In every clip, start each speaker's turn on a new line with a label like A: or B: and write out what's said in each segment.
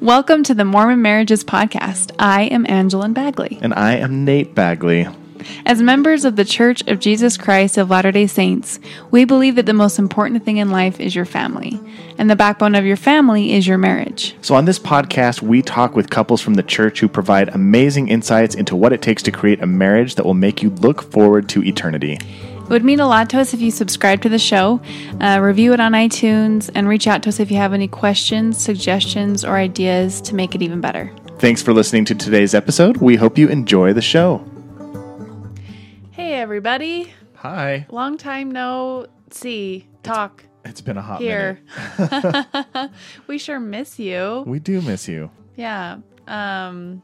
A: Welcome to the Mormon Marriages Podcast. I am Angelin Bagley.
B: And I am Nate Bagley.
A: As members of the Church of Jesus Christ of Latter day Saints, we believe that the most important thing in life is your family, and the backbone of your family is your marriage.
B: So, on this podcast, we talk with couples from the church who provide amazing insights into what it takes to create a marriage that will make you look forward to eternity.
A: It would mean a lot to us if you subscribe to the show, uh, review it on iTunes, and reach out to us if you have any questions, suggestions, or ideas to make it even better.
B: Thanks for listening to today's episode. We hope you enjoy the show.
A: Hey, everybody.
B: Hi.
A: Long time no see, talk
B: It's been a hot
A: here.
B: minute.
A: we sure miss you.
B: We do miss you.
A: Yeah. Um,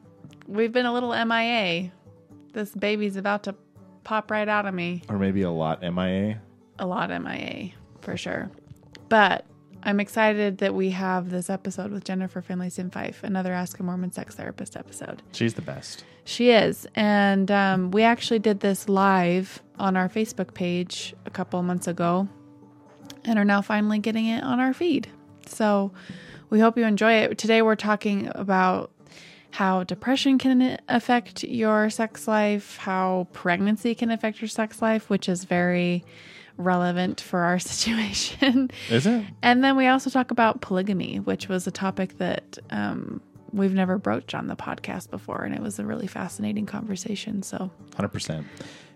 A: we've been a little MIA. This baby's about to pop right out of me.
B: Or maybe a lot MIA.
A: A lot MIA, for sure. But I'm excited that we have this episode with Jennifer Finlayson-Fife, another Ask a Mormon Sex Therapist episode.
B: She's the best.
A: She is. And um, we actually did this live on our Facebook page a couple months ago and are now finally getting it on our feed. So we hope you enjoy it. Today we're talking about how depression can affect your sex life, how pregnancy can affect your sex life, which is very relevant for our situation.
B: Is it?
A: And then we also talk about polygamy, which was a topic that um, we've never broached on the podcast before. And it was a really fascinating conversation. So,
B: 100%.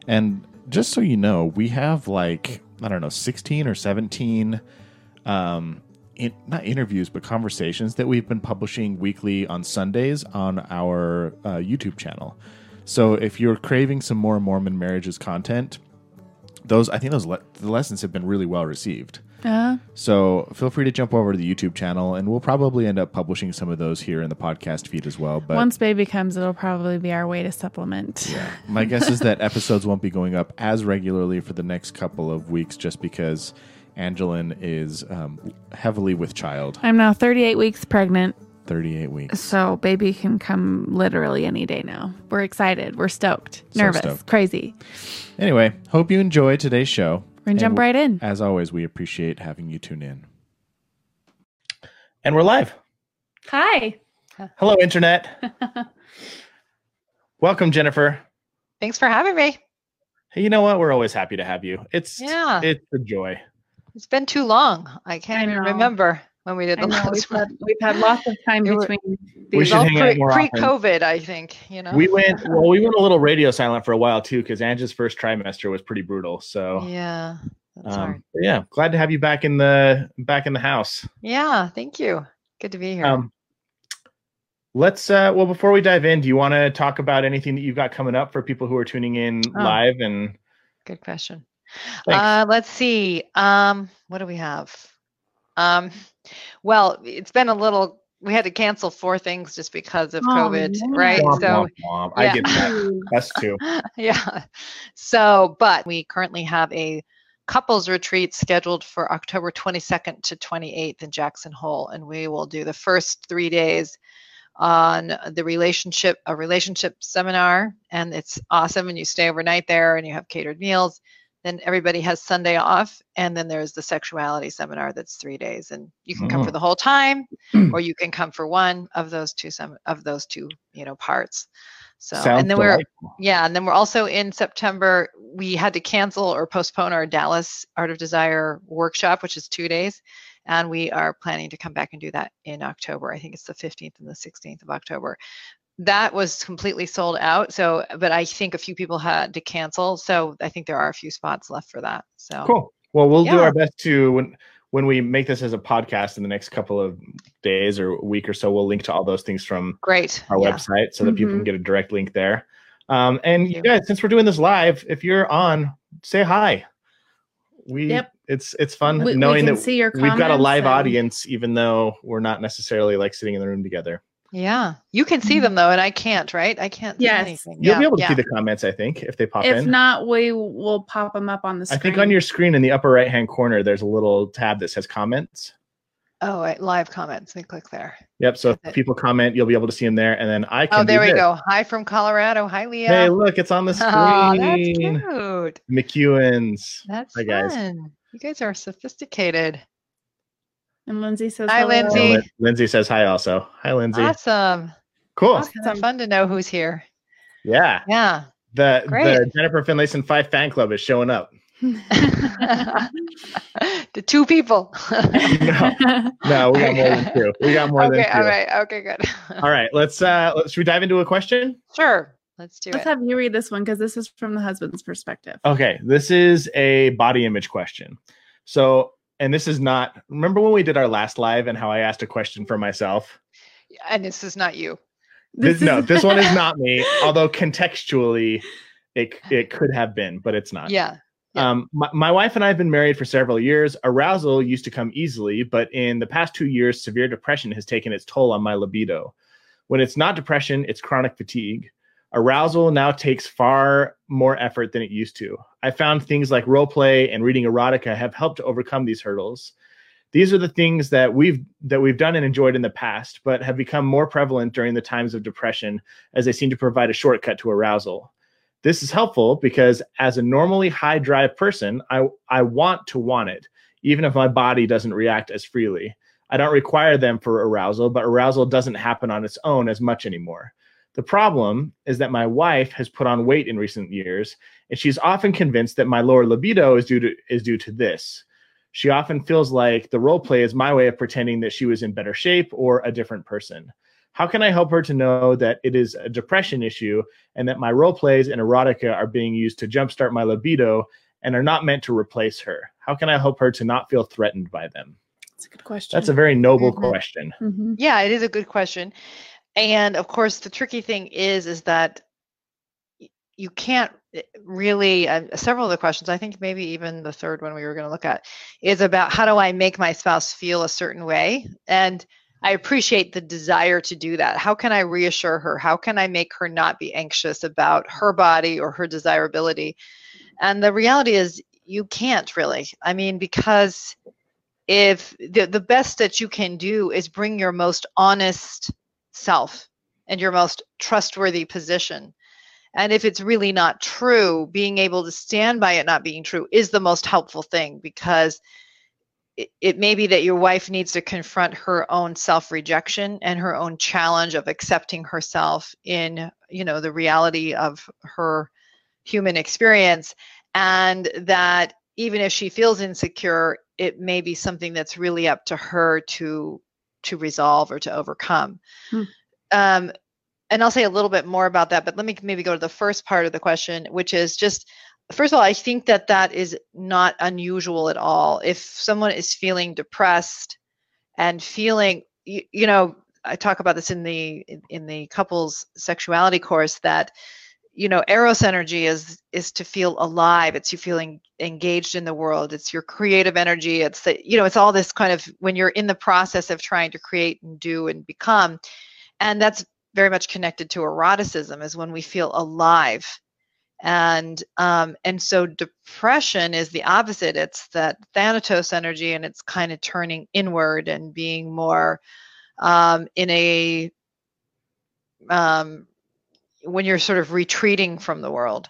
B: And just so you know, we have like, I don't know, 16 or 17 um in, not interviews but conversations that we've been publishing weekly on Sundays on our uh, YouTube channel. So if you're craving some more Mormon marriages content, those I think those le- the lessons have been really well received.
A: uh,
B: So feel free to jump over to the YouTube channel, and we'll probably end up publishing some of those here in the podcast feed as well. But
A: once baby comes, it'll probably be our way to supplement.
B: Yeah, my guess is that episodes won't be going up as regularly for the next couple of weeks, just because Angelin is um, heavily with child,
A: I'm now 38 weeks pregnant,
B: 38 weeks.
A: so baby can come literally any day now. We're excited. We're stoked,
B: So
A: nervous,
B: stoked.
A: crazy.
B: Anyway, hope you enjoy today's show.
A: We're gonna jump right in.
B: As always, we appreciate having you tune in. And we're live.
A: Hi.
B: Hello, Internet. Welcome, Jennifer.
C: Thanks for having me.
B: Hey, you know what? We're always happy to have you. It's
C: Yeah.
B: it's a joy.
C: It's been too long. I can't
A: I
C: even remember when we did the
A: know, we've,
C: last one.
A: had, we've had lots of time
C: It wa-
A: between
B: We
A: these.
B: should
C: Well,
B: hang out
C: pre,
B: more often.
C: pre-COVID, I think. You know.
B: We went well. We went a little radio silent for a while too, because Angie's first trimester was pretty brutal. So,
C: Yeah.
B: Um, yeah, glad to have you back in the back in the house.
C: Yeah. Thank you. Good to be here.
B: Um, let's. uh Well, before we dive in, do you want to talk about anything that you've got coming up for people who are tuning in
C: Oh.
B: live? And
C: Good question.
B: Thanks.
C: Uh, let's see. Um, what do we have? Um, well, it's been a little. We had to cancel four things just because of
A: Oh,
C: COVID,
A: no.
C: right?
B: Womp,
C: So
B: womp, womp. I
C: yeah.
B: get that. Us too.
C: yeah. So, but we currently have a couples retreat scheduled for October 22nd to 28th in Jackson Hole, and we will do the first three days on the relationship a relationship seminar, and it's awesome. And you stay overnight there, and you have catered meals. Then everybody has Sunday off, and then there's the sexuality seminar that's three days, and you can come for
B: Oh.
C: the whole time, mm. or you can come for one of those two sem- of those two you know parts. So,
B: Sounds
C: and then we're yeah, and then we're also in September. We had to cancel or postpone our Dallas Art of Desire workshop, which is two days, and we are planning to come back and do that in October. I think it's the 15th and the 16th of October. That was completely sold out. So, but I think a few people had to cancel. So I think there are a few spots left for that. So
B: Cool. Well, we'll do our best to when when we make this as a podcast in the next couple of days or week or so. We'll link to all those things from
C: great.
B: our
C: yeah.
B: website so that people
A: Mhm.
B: can get a direct link there. Um, and
C: Thank
B: you
C: you.
B: guys, since we're doing this live, if you're on, say hi. We
A: Yep.
B: it's it's fun
A: We, we
B: knowing
A: can
B: that
A: see your
B: we've got a live
A: and-
B: audience, even though we're not necessarily like sitting in the room together.
C: Yeah. You can see them mm-hmm. though, and I can't, right? I can't
A: Yes.
C: see anything.
B: You'll
C: yeah.
B: be able to
C: yeah.
B: see the comments, I think, if they pop
A: If
B: in.
A: If not, we will pop them up on the screen.
B: I think on your screen in the upper right hand corner, there's a little tab that says comments.
C: Oh, right, live comments. Let me click there.
B: Yep. So if people comment, you'll be able to see them there, and then I oh, can.
C: Oh, there
B: do
C: we
B: this.
C: go. Hi from Colorado. Hi, Leah.
B: Hey, look, it's on the screen.
C: Oh, that's
B: screen.
C: cute.
B: McEwen's.
C: That's
B: Hi, guys.
C: fun. You guys are sophisticated.
A: And Lindsay says
C: Hi,
A: hello.
C: Lindsay.
B: And Lindsay says hi also. Hi, Lindsay.
C: Awesome.
B: Cool.
C: It's kind fun to know who's here.
B: Yeah.
C: Yeah.
B: The the Jennifer Finlayson-Fife fan club is showing up.
C: the two people.
B: No, no, we got more than two. We got more
C: okay,
B: than two.
C: all right. Okay, good.
B: All right, let's uh let's should we dive into a question?
C: Sure. Let's do it.
A: Let's have you read this one because this is from the husband's perspective.
B: Okay, this is a body image question. So, and this is not remember when we did our last live and how I asked a question for myself?
C: And this is not you.
B: This, no, this one is not me, although contextually it it could have been, but it's not.
C: Yeah. Yeah.
B: Um, my, my wife and I have been married for several years. Arousal used to come easily, but in the past two years, severe depression has taken its toll on my libido. When it's not depression, it's chronic fatigue. Arousal now takes far more effort than it used to. I found things like role play and reading erotica have helped to overcome these hurdles. These are the things that we've that we've done and enjoyed in the past, but have become more prevalent during the times of depression as they seem to provide a shortcut to arousal. This is helpful because as a normally high drive person, I, I want to want it, even if my body doesn't react as freely. I don't require them for arousal, but arousal doesn't happen on its own as much anymore. The problem is that my wife has put on weight in recent years, and she's often convinced that my lower libido is due to is due to this. She often feels like the role play is my way of pretending that she was in better shape or a different person. How can I help her to know that it is a depression issue and that my role plays and erotica are being used to jumpstart my libido and are not meant to replace her? How can I help her to not feel threatened by them?
A: That's a good question.
B: That's a very noble
C: Mhm.
B: question.
A: Mhm.
C: Yeah, it is a good question. And of course, the tricky thing is, is that you can't eh, really. Uh, several of the questions, I think maybe even the third one we were going to look at, is about how do I make my spouse feel a certain way, and I appreciate the desire to do that. How can I reassure her? How can I make her not be anxious about her body or her desirability? And the reality is, you can't really. I mean, because if the, the best that you can do is bring your most honest self and your most trustworthy position. And if it's really not true, being able to stand by it not being true is the most helpful thing because it, it may be that your wife needs to confront her own self-rejection and her own challenge of accepting herself in you know the reality of her human experience and that even if she feels insecure it may be something that's really up to her to to resolve or to overcome
A: Hmm.
C: um, and i'll say a little bit more about that but let me maybe go to the first part of the question which is just first of all i think that that is not unusual at all if someone is feeling depressed and feeling you, you know i talk about this in the in- in the couples sexuality course that you know eros energy is is to feel alive. It's you feeling engaged in the world. It's your creative energy. It's that you know it's all this kind of when you're in the process of trying to create and do and become and that's very much connected to eroticism is when we feel alive. And um, and so depression is the opposite. It's that thanatos energy and it's kind of turning inward and being more um, in a um, when you're sort of retreating from the world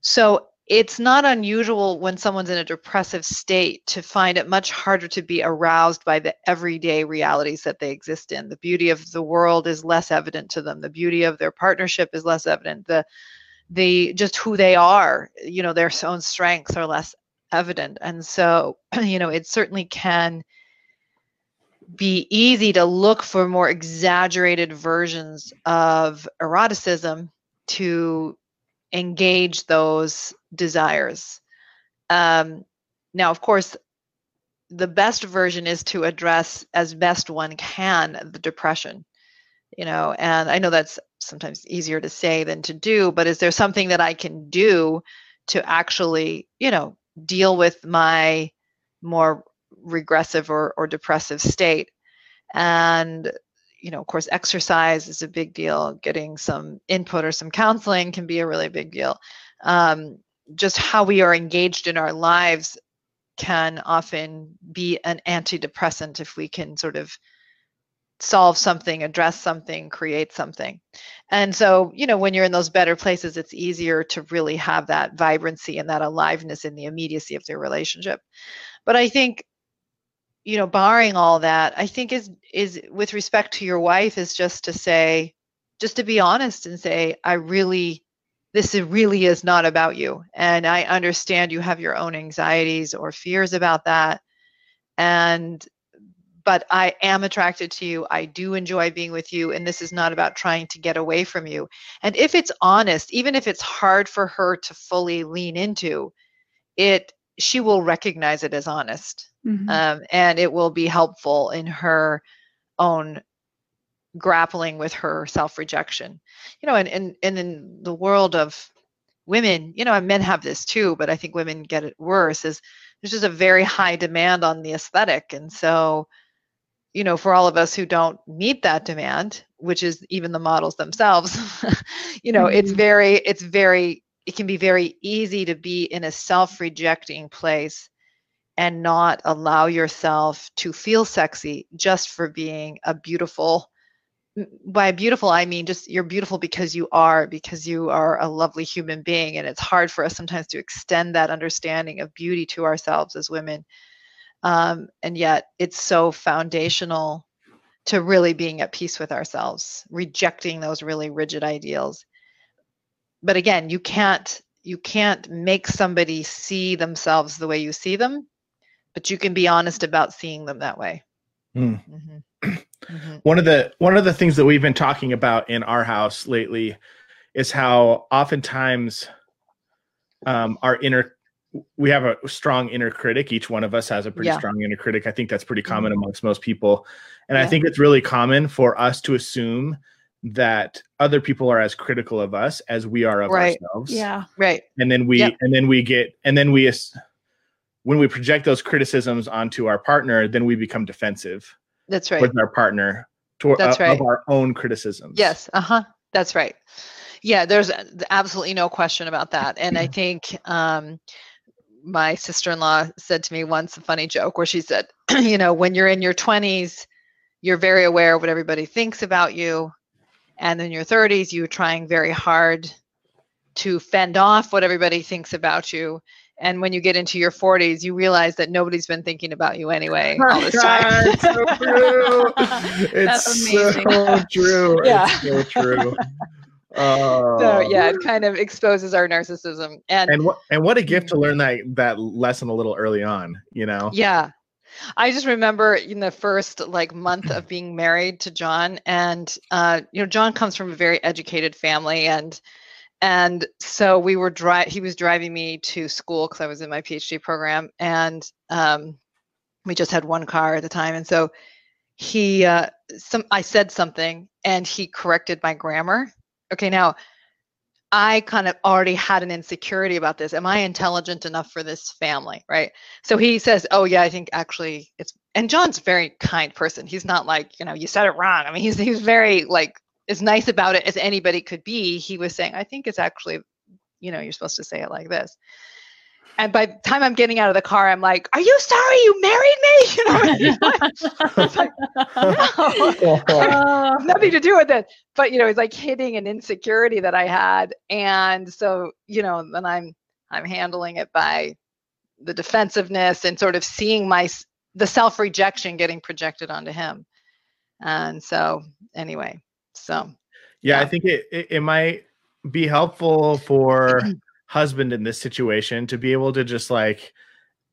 C: so it's not unusual when someone's in a depressive state to find it much harder to be aroused by the everyday realities that they exist in. The beauty of the world is less evident to them. The beauty of their partnership is less evident. The the just who they are, you know, their own strengths are less evident. And so, you know, it certainly can be easy to look for more exaggerated versions of eroticism to engage those desires. Um, now, of course, the best version is to address as best one can the depression, you know, and I know that's sometimes easier to say than to do, but is there something that I can do to actually, you know, deal with my more regressive or, or depressive state? And you know, of course, exercise is a big deal. Getting some input or some counseling can be a really big deal. Um, just how we are engaged in our lives can often be an antidepressant if we can sort of solve something, address something, create something. And so, you know, when you're in those better places, it's easier to really have that vibrancy and that aliveness in the immediacy of their relationship. But I think you know, barring all that, I think is is with respect to your wife is just to say, just to be honest and say, I really this really is not about you. And I understand you have your own anxieties or fears about that. And but I am attracted to you. I do enjoy being with you. And this is not about trying to get away from you. And if it's honest, even if it's hard for her to fully lean into, it she will recognize it as honest. Mm-hmm. Um, and it will be helpful in her own grappling with her self-rejection you know and, and and in the world of women you know and men have this too but i think women get it worse is there's just a very high demand on the aesthetic and so you know for all of us who don't meet that demand which is even the models themselves you know mm-hmm. it's very it's very it can be very easy to be in a self-rejecting place and not allow yourself to feel sexy just for being a beautiful by beautiful i mean just you're beautiful because you are because you are a lovely human being. And it's hard for us sometimes to extend that understanding of beauty to ourselves as women. Um, and yet it's so foundational to really being at peace with ourselves rejecting those really rigid ideals but again you can't you can't make somebody see themselves the way you see them but you can be honest about seeing them that way mm. mm-hmm.
B: Mm-hmm. One of the one of the things that we've been talking about in our house lately is how oftentimes um, our inner we have a strong inner critic. Each one of us has a pretty yeah. strong inner critic. I think that's pretty common mm-hmm. amongst most people, and yeah. I think it's really common for us to assume that other people are as critical of us as we are of
C: right.
B: ourselves.
C: Yeah, right.
B: And then we yep. and then we get and then we when we project those criticisms onto our partner, then we become defensive
C: that's right.
B: With our partner to, That's uh, right. of our own criticisms.
C: Yes. Uh huh. That's right. Yeah, there's absolutely no question about that. And I think um, my sister in law said to me once a funny joke where she said, you know, when you're in your 20s, you're very aware of what everybody thinks about you. And in your 30s, you're trying very hard to fend off what everybody thinks about you. And when you get into your 40s you realize that nobody's been thinking about you anyway all this time.
B: It's so true. It's so true. Yeah. it's so true.
C: Oh. So yeah, it uh, kind of exposes our narcissism, and
B: and what and what a gift to learn that that lesson a little early on, you know.
C: Yeah, I just remember in the first like month of being married to John, and uh, you know, John comes from a very educated family, and and so we were dri- he was driving me to school because i was in my phd program and um, we just had one car at the time and so he uh, some i said something and he corrected my grammar. Okay now i kind of already had an insecurity about this. Am i intelligent enough for this family right? So he says oh yeah i think actually it's and john's very kind person. He's not like you know you said it wrong. I mean he's he's very like as nice about it as anybody could be, he was saying, I think it's actually, you know, you're supposed to say it like this. And by the time I'm getting out of the car, I'm like, "Are you sorry you married me?" You know, it's like, no, uh, nothing to do with it. But you know, it's like hitting an insecurity that I had, and so you know, then I'm I'm handling it by the defensiveness and sort of seeing my the self rejection getting projected onto him. And so, anyway, so,
B: yeah, yeah. I think it, it, it might be helpful for husband in this situation to be able to just like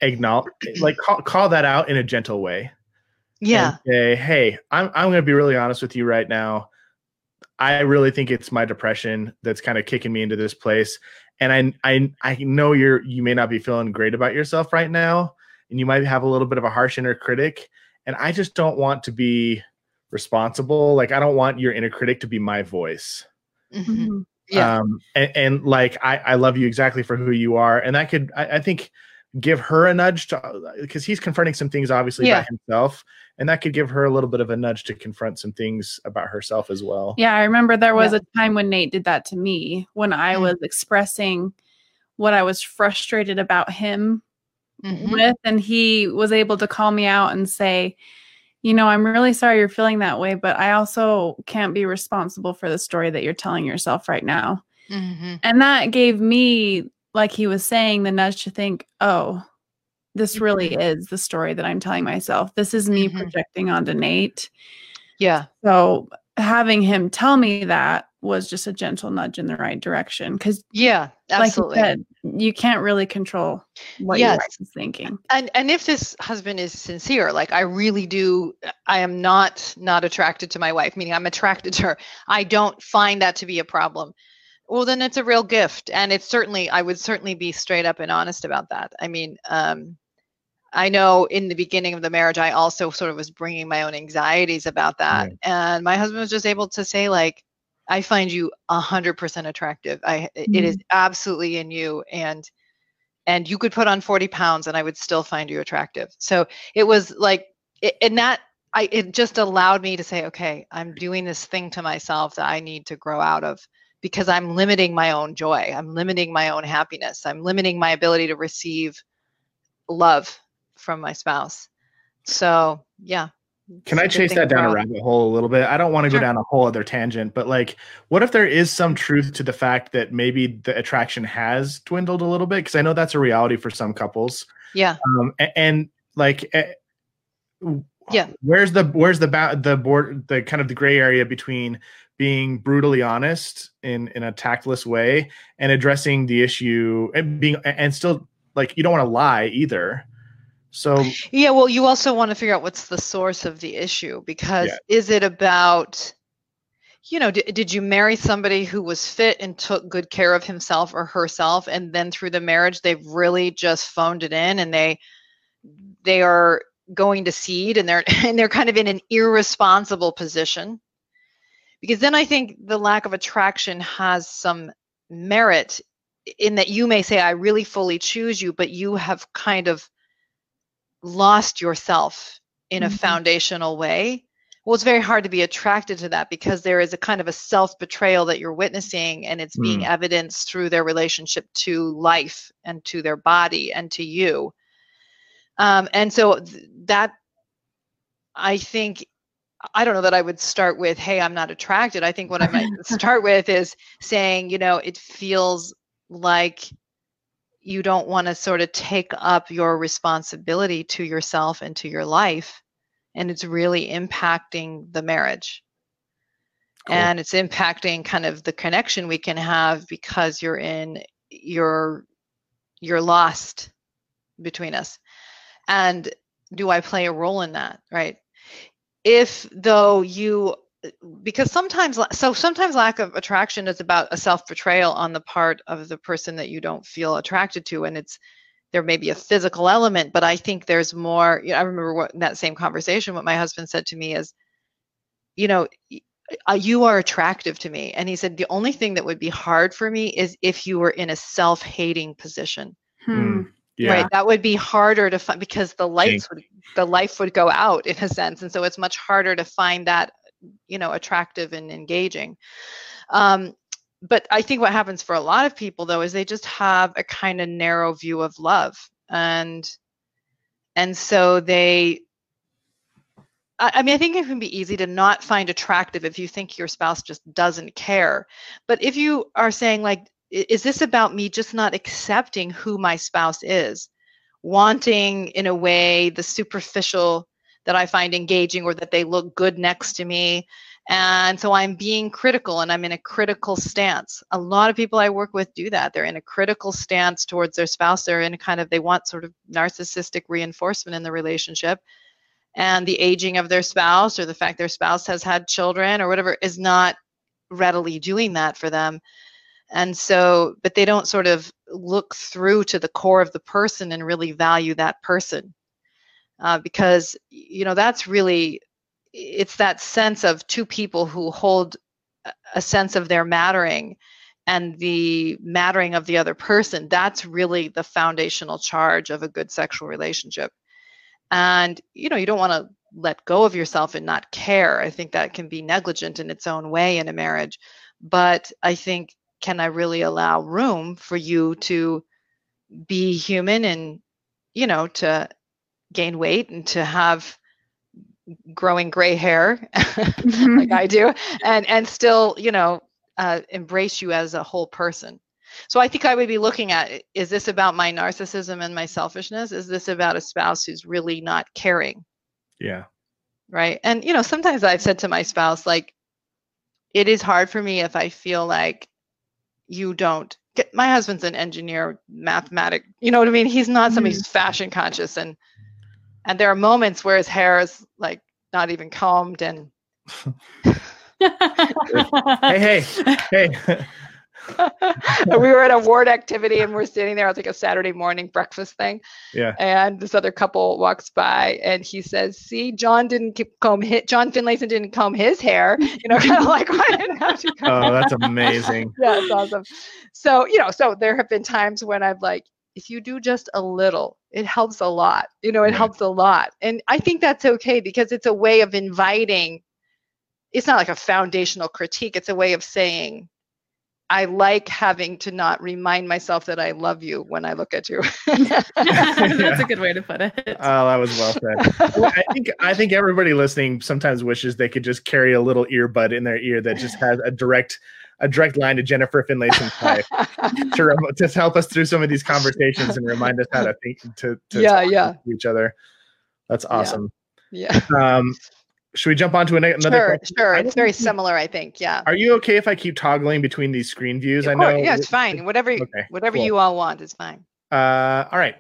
B: acknowledge, like call, call that out in a gentle way.
C: Yeah.
B: say, hey, I'm I'm going to be really honest with you right now. I really think it's my depression that's kind of kicking me into this place. And I I I know you're you may not be feeling great about yourself right now, and you might have a little bit of a harsh inner critic. And I just don't want to be responsible. Like I don't want your inner critic to be my voice. Mm-hmm.
C: Yeah.
B: Um, and, and, like I, I love you exactly for who you are, and that could I, I think give her a nudge to because he's confronting some things obviously yeah. by himself, and that could give her a little bit of a nudge to confront some things about herself as well.
A: Yeah, I remember there was yeah. a time when Nate did that to me when I mm-hmm. was expressing what I was frustrated about him mm-hmm. with, and he was able to call me out and say you know, I'm really sorry you're feeling that way, but I also can't be responsible for the story that you're telling yourself right now. Mm-hmm. And that gave me, like he was saying, the nudge to think, oh, this really is the story that I'm telling myself. This is me
C: Mhm.
A: projecting onto Nate.
C: Yeah.
A: So having him tell me that was just a gentle nudge in the right direction. Because,
C: Yeah. Absolutely.
A: like you said, you can't really control what your
C: Yes.
A: wife is thinking.
C: and and if this husband is sincere like i really do i am not not attracted to my wife meaning i'm attracted to her i don't find that to be a problem well then it's a real gift and it's certainly i would certainly be straight up and honest about that i mean um i know in the beginning of the marriage i also sort of was bringing my own anxieties about that and my husband was just able to say like i find you a 100% attractive i it is mm-hmm. absolutely in you and and you could put on 40 pounds and I would still find you attractive. So it was like, it, and that I, it just allowed me to say, okay, I'm doing this thing to myself that I need to grow out of because I'm limiting my own joy. I'm limiting my own happiness. I'm limiting my ability to receive love from my spouse. So yeah.
B: Can I
C: it's a good
B: chase that down a rabbit hole a little bit? I don't want to
C: Sure.
B: go down a whole other tangent, but like, what if there is some truth to the fact that maybe the attraction has dwindled a little bit? Because I know that's a reality for some couples.
C: Yeah.
B: Um, a- and, like, eh,
C: Yeah.
B: where's the where's the ba- the board the kind of the gray area between being brutally honest in in a tactless way and addressing the issue and being and still like you don't want to lie either. So
C: Yeah, well, you also want to figure out what's the source of the issue because
B: Yeah.
C: is it about, you know, did, did you marry somebody who was fit and took good care of himself or herself, and then through the marriage they've really just phoned it in and they they are going to seed and they're and they're kind of in an irresponsible position because then I think the lack of attraction has some merit in that you may say I really fully choose you, but you have kind of lost yourself in a
A: Mhm.
C: foundational way well it's very hard to be attracted to that because there is a kind of a self betrayal that you're witnessing and it's being
B: Mm.
C: evidenced through their relationship to life and to their body and to you um, and so th- that i think i don't know that i would start with hey i'm not attracted i think what i might start with is saying you know it feels like you don't want to sort of take up your responsibility to yourself and to your life and it's really impacting the marriage.
B: Cool.
C: and it's impacting kind of the connection we can have because you're in you're you're lost between us. And do i play a role in that right? If though you because sometimes so sometimes lack of attraction is about a self betrayal on the part of the person that you don't feel attracted to and it's there may be a physical element but i think there's more you know, i remember what in that same conversation what my husband said to me is you know uh, you are attractive to me and he said the only thing that would be hard for me is if you were in a self-hating position.
A: Hmm.
B: yeah,
C: right that would be harder to find because the lights would the life would go out in a sense and so it's much harder to find that you know attractive and engaging. Um, but i think what happens for a lot of people though is they just have a kind of narrow view of love. And and so they I I mean, I think it can be easy to not find attractive if you think your spouse just doesn't care. But if you are saying, like, is this about me just not accepting who my spouse is, wanting in a way the superficial that I find engaging or that they look good next to me? And so I'm being critical and I'm in a critical stance. A lot of people I work with do that. They're in a critical stance towards their spouse. They're in kind of, they want sort of narcissistic reinforcement in the relationship and the aging of their spouse or the fact their spouse has had children or whatever is not readily doing that for them and so but they don't sort of look through to the core of the person and really value that person uh, because you know that's really it's that sense of two people who hold a- a sense of their mattering and the mattering of the other person. That's really the foundational charge of a good sexual relationship. And you know you don't want to let go of yourself and not care. I think that can be negligent in its own way in a marriage. But i think can i really allow room for you to be human and you know to gain weight and to have growing gray hair like i do and and still you know uh, embrace you as a whole person So I think I would be looking at is this about my narcissism and my selfishness? Is this about a spouse who's really not caring?
B: Yeah.
C: Right. And, you know, sometimes I've said to my spouse, like, it is hard for me if I feel like you don't get my husband's an engineer, mathematic, you know what I mean? He's not somebody who's fashion conscious and and there are moments where his hair is like not even combed and
B: hey, hey, hey.
C: we were at a ward activity and we're sitting there. It's like a Saturday morning breakfast thing.
B: Yeah.
C: And this other couple walks by and he says, "See, John didn't keep comb his, John Finlayson didn't comb his hair." You know, kind of like why didn't have to
B: Oh, that's amazing.
C: yeah, it's awesome. So you know, so there have been times when I've like, if you do just a little, it helps a lot. You know, it
B: Right.
C: helps a lot, and I think that's okay because it's a way of inviting. It's not like a foundational critique. It's a way of saying, I like having to not remind myself that I love you when I look at you.
A: That's a good way to put it.
B: Oh, that was well said. Well, I think I think everybody listening sometimes wishes they could just carry a little earbud in their ear that just has a direct a direct line to Jennifer Finlayson's life to, rem- to help us through some of these conversations and remind us how to think to, to
C: Yeah,
B: talk
C: yeah.
B: to each other. That's awesome.
C: yeah,
B: Um, should we jump on to another
C: sure,
B: question?
C: sure. It's very similar, I think. Yeah.
B: Are you okay if I keep toggling between these screen views? I
C: Of
B: know.
C: course, yeah, it's fine. Whatever, you-
B: Okay,
C: whatever
B: cool.
C: you all want is fine.
B: Uh, all right.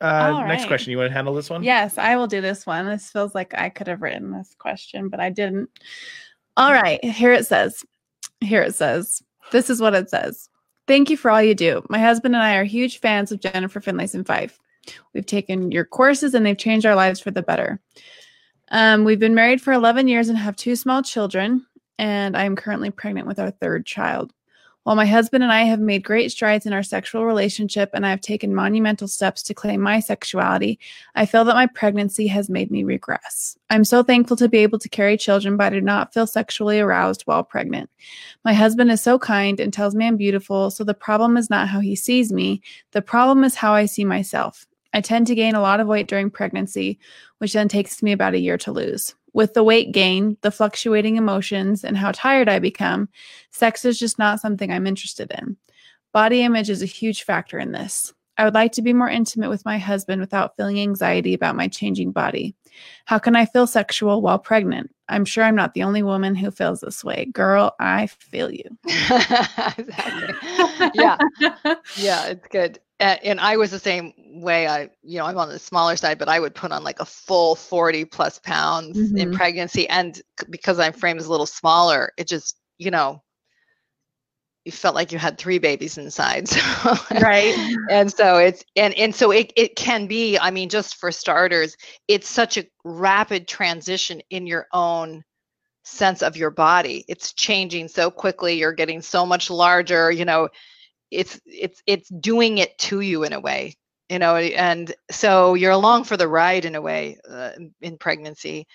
B: Uh,
A: All
B: Next
A: right.
B: question. You want to handle this one?
A: Yes, I will do this one. This feels like I could have written this question, but I didn't. All right, here it says. Here it says. This is what it says. Thank you for all you do. My husband and I are huge fans of Jennifer Finlayson-Fife. We've taken your courses and they've changed our lives for the better. Um, we've been married for 11 years and have two small children, and I am currently pregnant with our third child. While my husband and I have made great strides in our sexual relationship and I have taken monumental steps to claim my sexuality, I feel that my pregnancy has made me regress. I'm so thankful to be able to carry children, but I do not feel sexually aroused while pregnant. My husband is so kind and tells me I'm beautiful, so the problem is not how he sees me. The problem is how I see myself. I tend to gain a lot of weight during pregnancy, which then takes me about a year to lose. With the weight gain, the fluctuating emotions, and how tired I become, sex is just not something I'm interested in. Body image is a huge factor in this. I would like to be more intimate with my husband without feeling anxiety about my changing body. How can I feel sexual while pregnant? I'm sure I'm not the only woman who feels this way. Girl, I feel you.
C: Yeah, yeah, it's good. And, and I was the same way. I, you know, I'm on the smaller side, but I would put on like a full 40 plus pounds in
A: Mhm.
C: pregnancy, and because my frame is a little smaller, it just, you know, you felt like you had three babies inside. So
A: right.
C: and so it's and and so it, it can be i mean just for starters it's such a rapid transition in your own sense of your body it's changing so quickly you're getting so much larger you know it's it's it's doing it to you in a way you know and so you're along for the ride in a way uh, in- pregnancy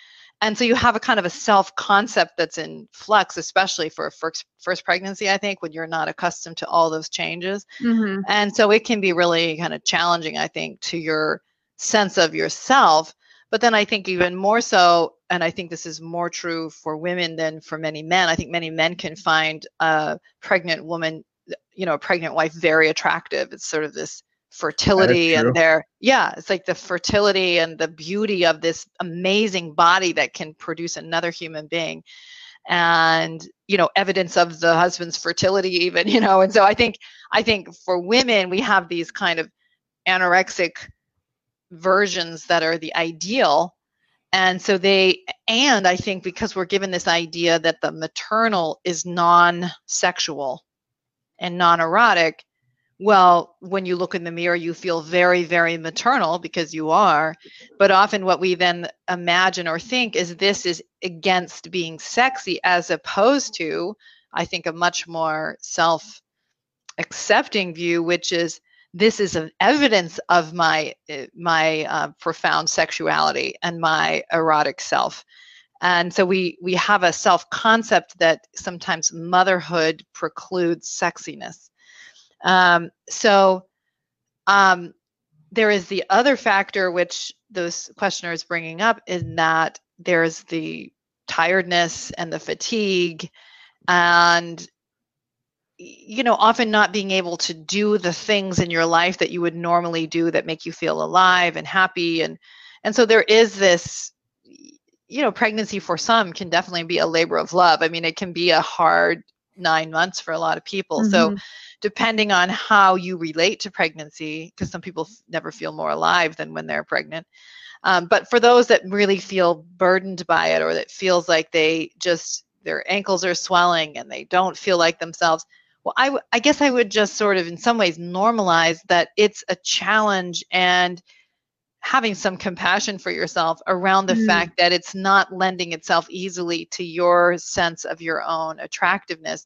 C: and so you have a kind of a self concept that's in flux especially for a first first pregnancy i think when you're not accustomed to all those changes
A: Mhm.
C: and so it can be really kind of challenging, I think, to your sense of yourself. But then I think even more so, and I think this is more true for women than for many men. I think many men can find a pregnant woman, you know, a pregnant wife very attractive. It's sort of this fertility and their yeah, it's like the fertility and the beauty of this amazing body that can produce another human being. And you know evidence of the husband's fertility even you know and so i think i think for women we have these kind of anorexic versions that are the ideal. And so they and i think because we're given this idea that the maternal is non-sexual and non-erotic well when you look in the mirror you feel very very maternal because you are. But often what we then imagine or think is this is against being sexy as opposed to i think a much more self accepting view which is this is an evidence of my my uh, profound sexuality and my erotic self and so we we have a self concept that sometimes motherhood precludes sexiness. Um, so um, there is the other factor which this questioner is bringing up in that there's the tiredness and the fatigue and you know often not being able to do the things in your life that you would normally do that make you feel alive and happy. And and so there is this you know pregnancy for some can definitely be a labor of love i mean it can be a hard 9 months for a lot of people mm-hmm. so depending on how you relate to pregnancy because some people never feel more alive than when they're pregnant um, but for those that really feel burdened by it or that feels like they just their ankles are swelling and they don't feel like themselves well I, w- I guess i would just sort of in some ways normalize that it's a challenge and having some compassion for yourself around the mm. fact that it's not lending itself easily to your sense of your own attractiveness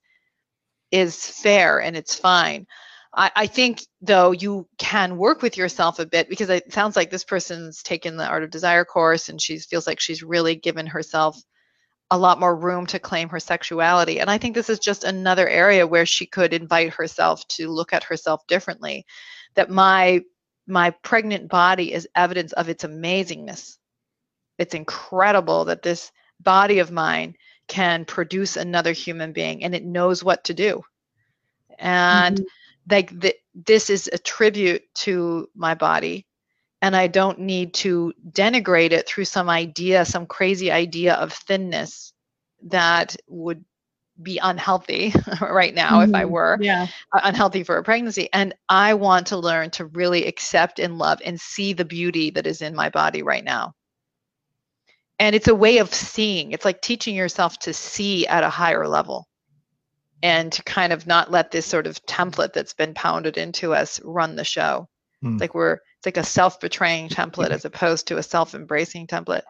C: is fair and it's fine I, I think though you can work with yourself a bit because it sounds like this person's taken the art of desire course and she feels like she's really given herself a lot more room to claim her sexuality. And I think this is just another area where she could invite herself to look at herself differently. That my my pregnant body is evidence of its amazingness. It's incredible that this body of mine can produce another human being and it knows what to do. And mm-hmm. like th- this is a tribute to my body and I don't need to denigrate it through some idea, some crazy idea of thinness that would be unhealthy right now mm-hmm. if I mm-hmm. were
A: yeah.
C: unhealthy for a pregnancy. And I want to learn to really accept and love and see the beauty that is in my body right now. And it's a way of seeing. It's like teaching yourself to see at a higher level and to kind of not let this sort of template that's been pounded into us run the show. Mm. It's like we're it's like a self-betraying template as opposed to a self-embracing template.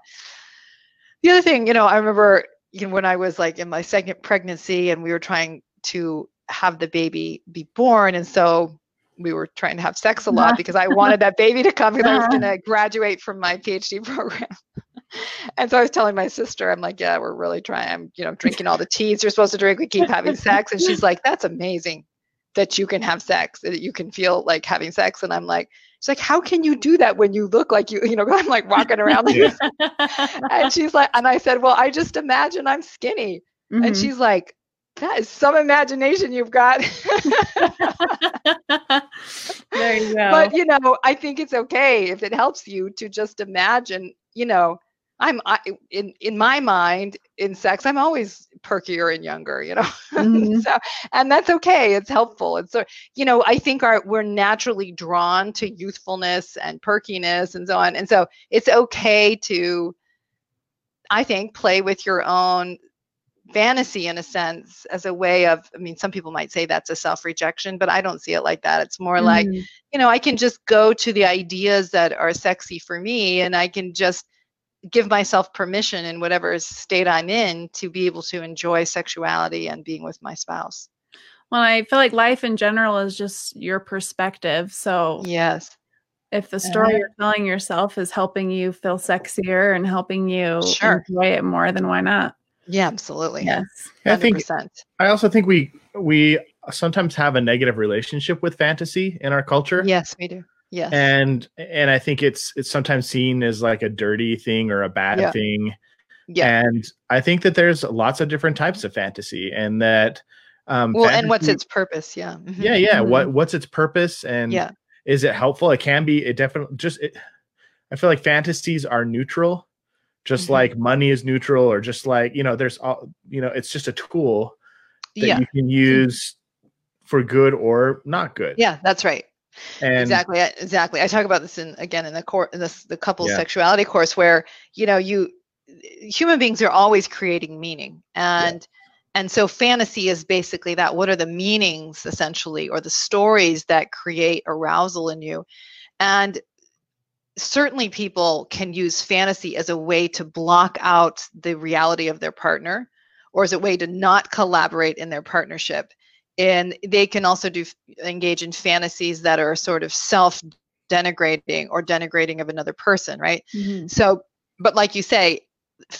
C: The other thing, you know, I remember you know, when I was like in my second pregnancy and we were trying to have the baby be born, and so we were trying to have sex a lot because I wanted that baby to come because I was going to graduate from my PhD program. and so I was telling my sister, I'm like, yeah, we're really trying. I'm, you know, drinking all the teas you're supposed to drink. We keep having sex. And she's like, that's amazing that you can have sex, that you can feel like having sex. And I'm like, She's like, how can you do that when you look like you, you know, I'm like walking around like and she's like, and I said, well, I just imagine I'm skinny. Mm-hmm. And she's like, that is some imagination you've got.
A: there you go.
C: But you know, I think it's okay if it helps you to just imagine, you know, I'm I, in in my mind in sex I'm always perkier and younger, you know. Mm-hmm. so and that's okay. It's helpful. And so you know I think our we're naturally drawn to youthfulness and perkiness and so on. And so it's okay to I think play with your own fantasy in a sense as a way of i mean some people might say that's a self-rejection but i don't see it like that it's more mm-hmm. like you know i can just go to the ideas that are sexy for me and i can just give myself permission in whatever state I'm in to be able to enjoy sexuality and being with my spouse.
A: Well, I feel like life in general is just your perspective. So,
C: yes.
A: If the story uh, you're telling yourself is helping you feel sexier and helping you sure. enjoy it more, then why not?
C: Yeah, absolutely.
A: Yes.
B: 100%. I think I also think we we sometimes have a negative relationship with fantasy in our culture.
C: Yes, we do. Yes.
B: And and I think it's it's sometimes seen as like a dirty thing or a bad yeah. thing.
C: Yeah.
B: And I think that there's lots of different types of fantasy and that
C: um Well, fantasy, and what's its purpose? Yeah.
B: Mm-hmm. Yeah, yeah. Mm-hmm. What what's its purpose and
C: yeah.
B: is it helpful? It can be it definitely just it, I feel like fantasies are neutral just mm-hmm. like money is neutral or just like, you know, there's all, you know, it's just a tool that yeah. you can use for good or not good.
C: Yeah, that's right. And exactly, exactly. I talk about this in again in the core in this the couple yeah. sexuality course where you know you human beings are always creating meaning and yeah. and so fantasy is basically that what are the meanings essentially or the stories that create arousal in you and certainly people can use fantasy as a way to block out the reality of their partner or as a way to not collaborate in their partnership and they can also do engage in fantasies that are sort of self denigrating or denigrating of another person right? Mm-hmm. so but like you say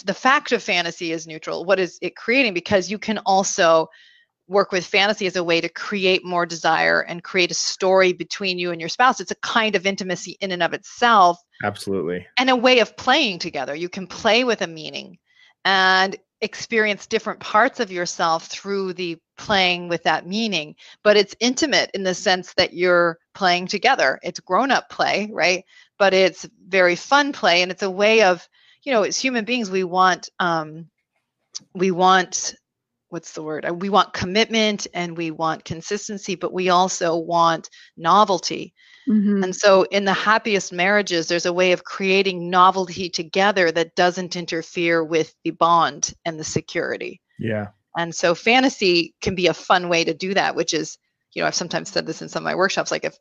C: the fact of fantasy is neutral. What is it creating? Because you can also work with fantasy as a way to create more desire and create a story between you and your spouse. It's a kind of intimacy in and of itself.
B: Absolutely.
C: And a way of playing together. You can play with a meaning. And experience different parts of yourself through the playing with that meaning. But it's intimate in the sense that you're playing together. It's grown up play right? But it's very fun play and it's a way of you know as human beings we want um we want what's the word? We want commitment and we want consistency but we also want novelty
A: Mhm.
C: and so in the happiest marriages, there's a way of creating novelty together that doesn't interfere with the bond and the security.
B: Yeah.
C: And so fantasy can be a fun way to do that, which is, you know, I've sometimes said this in some of my workshops, like if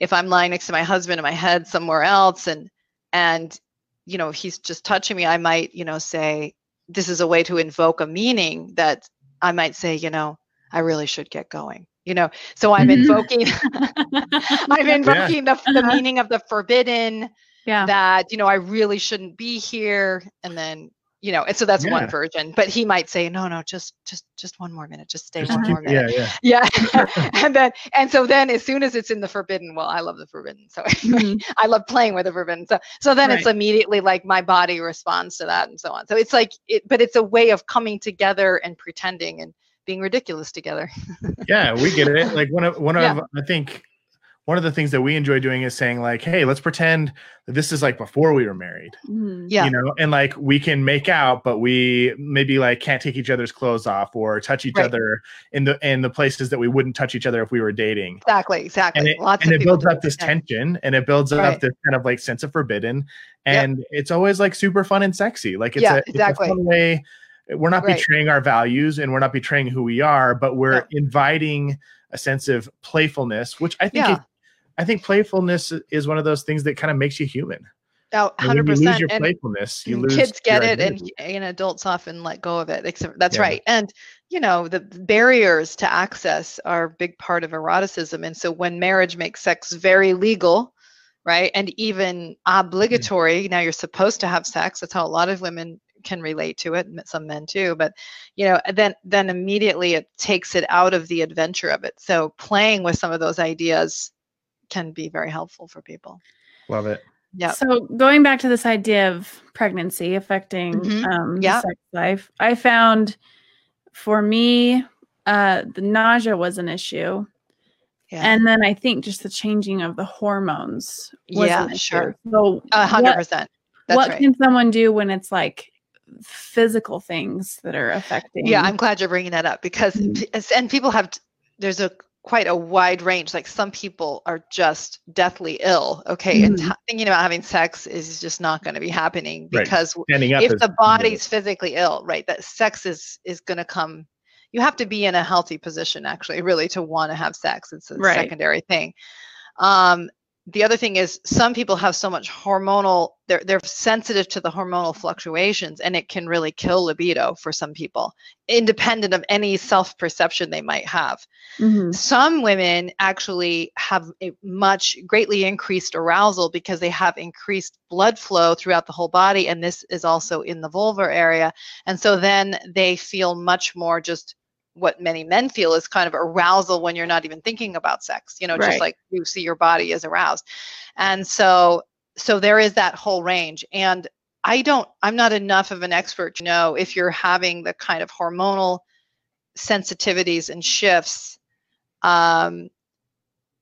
C: if I'm lying next to my husband and my head somewhere else and and you know, he's just touching me, I might, you know, say, this is a way to invoke a meaning that I might say, you know, I really should get going. You know, so I'm
A: Mhm.
C: invoking I'm invoking the, the
A: Uh-huh.
C: meaning of the forbidden
A: yeah.
C: that, you know, I really shouldn't be here. And then, you know, and so that's
B: Yeah.
C: one version. But he might say, no, no, just just just one more minute. Just stay
B: Just
C: one
A: keep-
C: more minute.
B: yeah, yeah.
C: Yeah. and then and so then as soon as it's in the forbidden, well, I love the forbidden. So
A: Mhm.
C: I love playing with the forbidden. So so then it's immediately like my body responds to that and so on. So it's like it but it's a way of coming together and pretending and being ridiculous together.
B: yeah we get it like one of one
C: Yeah.
B: of i think one of the things that we enjoy doing is saying like hey let's pretend that this is like before we were married
A: Mhm.
C: Yeah.
B: you know and like we can make out but we maybe like can't take each other's clothes off or touch each
C: Right.
B: other in the in the places that we wouldn't touch each other if we were dating
C: Exactly, exactly.
B: and it,
C: Lots
B: and
C: of
B: it builds up this
C: that.
B: tension and it builds
C: Right.
B: up this kind of like sense of forbidden
C: Yep.
B: and it's always like super fun and sexy like it's,
C: Yeah,
B: a, it's
C: exactly.
B: a fun way we're not
C: Right.
B: betraying our values and we're not betraying who we are but we're
C: No.
B: inviting a sense of playfulness which i think
C: Yeah.
B: it, i think playfulness is one of those things that kind of makes you human
C: Oh,
B: And when
C: hundred
B: you lose
C: percent.
B: your
C: And
B: playfulness you lose
C: kids get it and,
B: identity.
C: and adults often let go of it except that's
B: Yeah.
C: right and you know the barriers to access are a big part of eroticism and so when marriage makes sex very legal right and even mm-hmm. obligatory now you're supposed to have sex that's how a lot of women can relate to it some men too but you know then then immediately it takes it out of the adventure of it so playing with some of those ideas can be very helpful for people
B: love it
C: yeah
A: So going back to this idea of pregnancy affecting
C: Mhm.
A: um,
C: Yeah.
A: sex life, I found for me uh, the nausea was an issue,
C: yeah
A: and then I think just the changing of the hormones.
C: Yeah, sure.
A: So
C: a hundred
A: what,
C: percent that's
A: what
C: right
A: can someone do when it's like physical things that are affecting?
C: Yeah, I'm glad you're bringing that up because
A: Mhm.
C: and people have there's a quite a wide range. Like some people are just deathly ill. Okay, and
A: Mhm.
C: t- thinking about having sex is just not going to be happening because w-
B: standing up
C: if
B: is-
C: the body's physically ill, right, that sex is is going to come. You have to be in a healthy position actually, really, to want to have sex. It's a
A: Right.
C: secondary thing. Um, the other thing is some people have so much hormonal they're they're sensitive to the hormonal fluctuations and it can really kill libido for some people independent of any self-perception they might have
A: Mhm.
C: some women actually have a much greatly increased arousal because they have increased blood flow throughout the whole body and this is also in the vulvar area and so then they feel much more just what many men feel is kind of arousal when you're not even thinking about sex you know
A: Right.
C: just like you see your body is aroused and so so there is that whole range and i don't i'm not enough of an expert to know if you're having the kind of hormonal sensitivities and shifts um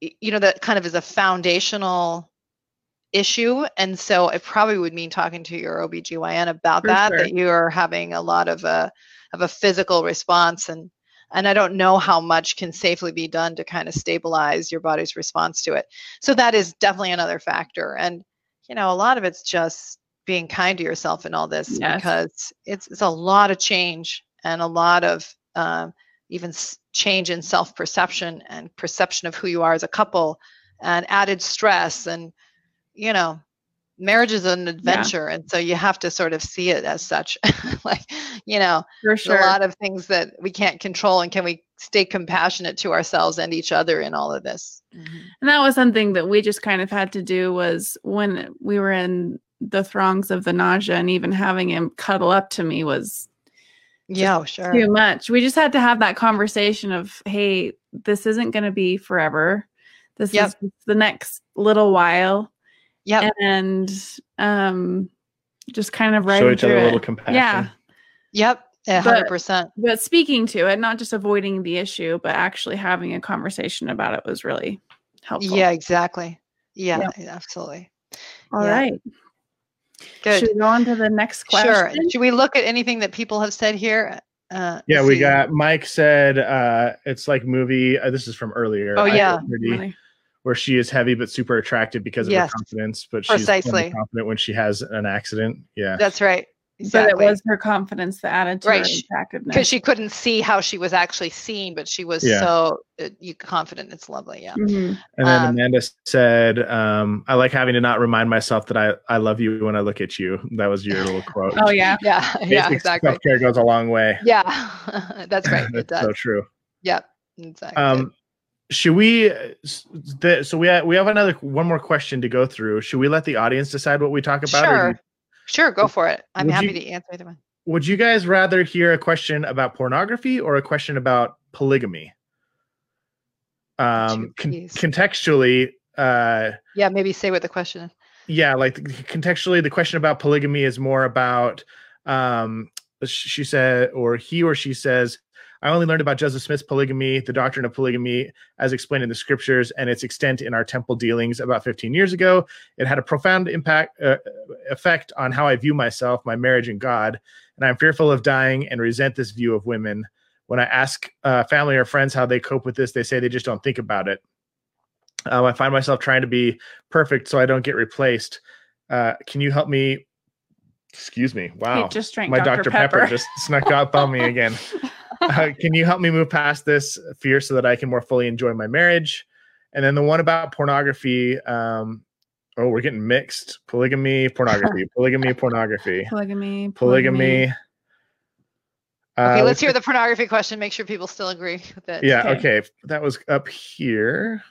C: you know that kind of is a foundational issue and so it probably would mean talking to your OBGYN about
A: For
C: that
A: sure.
C: that you're having a lot of a of a physical response and and I don't know how much can safely be done to kind of stabilize your body's response to it. So that is definitely another factor and you know a lot of it's just being kind to yourself in all this
A: Yes.
C: because it's it's a lot of change and a lot of um, even change in self perception and perception of who you are as a couple and added stress and you know marriage is an adventure and so you have to sort of see it as such like you know
A: sure.
C: a lot of things that we can't control and can we stay compassionate to ourselves and each other in all of this mm-hmm.
A: And that was something that we just kind of had to do was when we were in the throngs of the nausea and even having him cuddle up to me was
C: yeah sure
A: too much. We just had to have that conversation of, hey, this isn't going to be forever. This
C: Yep.
A: is the next little while.
C: Yep.
A: And um just kind of right
B: show each other a little compassion
A: Yeah.
C: Yep. A hundred percent.
A: but speaking to it, not just avoiding the issue, but actually having a conversation about it was really helpful.
C: Yeah, exactly. Yeah, absolutely.
A: All
C: yeah.
A: right.
C: Good.
A: Should we go on to the next question?
C: Sure. Should we look at anything that people have said here? Uh,
B: Yeah, we
C: see.
B: got Mike said uh, it's like movie. Uh, this is from earlier.
C: Oh, yeah.
B: Feel Pretty,
A: Really?
B: where she is heavy but super attractive because of
C: Yes.
B: her confidence, but she's
C: Precisely.
B: confident when she has an accident. Yeah,
C: That's right.
A: But
C: Exactly.
A: it was her confidence that added to
C: Right,
A: her
C: sh-
A: attractiveness.
C: because she couldn't see how she was actually seen, but she was
B: Yeah.
C: so uh, you confident. It's lovely. Yeah.
A: Mhm.
B: and then
C: um,
B: Amanda said, um, "I like having to not remind myself that I I love you when I look at you." That was your little quote.
A: Oh yeah.
C: Yeah. Yeah. Exactly.
B: Self-care goes a long way.
C: Yeah. That's right. It
B: That's
C: does.
B: so true.
C: Yep. Exactly.
B: Um, should we? The, so we have, we have another one more question to go through. Should we let the audience decide what we talk about?
C: sure.
B: you-
C: Sure. Go for it. I'm happy
B: you-
C: to answer either one.
B: would you guys rather hear a question about pornography or a question about polygamy? Um, con- contextually, uh,
C: Yeah. Maybe say what the question is.
B: yeah, like contextually, the question about polygamy is more about, um, she said, or he or she says, I only learned about Joseph Smith's polygamy, the doctrine of polygamy, as explained in the scriptures, and its extent in our temple dealings about 15 years ago. It had a profound impact uh, effect on how I view myself, my marriage, and God. And I'm fearful of dying and resent this view of women. When I ask uh, family or friends how they cope with this, they say they just don't think about it. Um, I find myself trying to be perfect so I don't get replaced. Uh, can you help me? Excuse me. Wow.
A: Just drank
B: My
A: Dr.
B: Dr. Pepper.
A: Pepper.
B: just snuck up on me again. Uh, can you help me move past this fear so that I can more fully enjoy my marriage? And then the one about pornography. Um, oh, we're getting mixed. Polygamy, pornography, polygamy, pornography,
A: polygamy.
B: polygamy.
C: Okay.
B: Uh,
C: let's hear the pornography question. Make sure people still agree with it.
B: Yeah,
A: Okay.
B: okay. That was up here.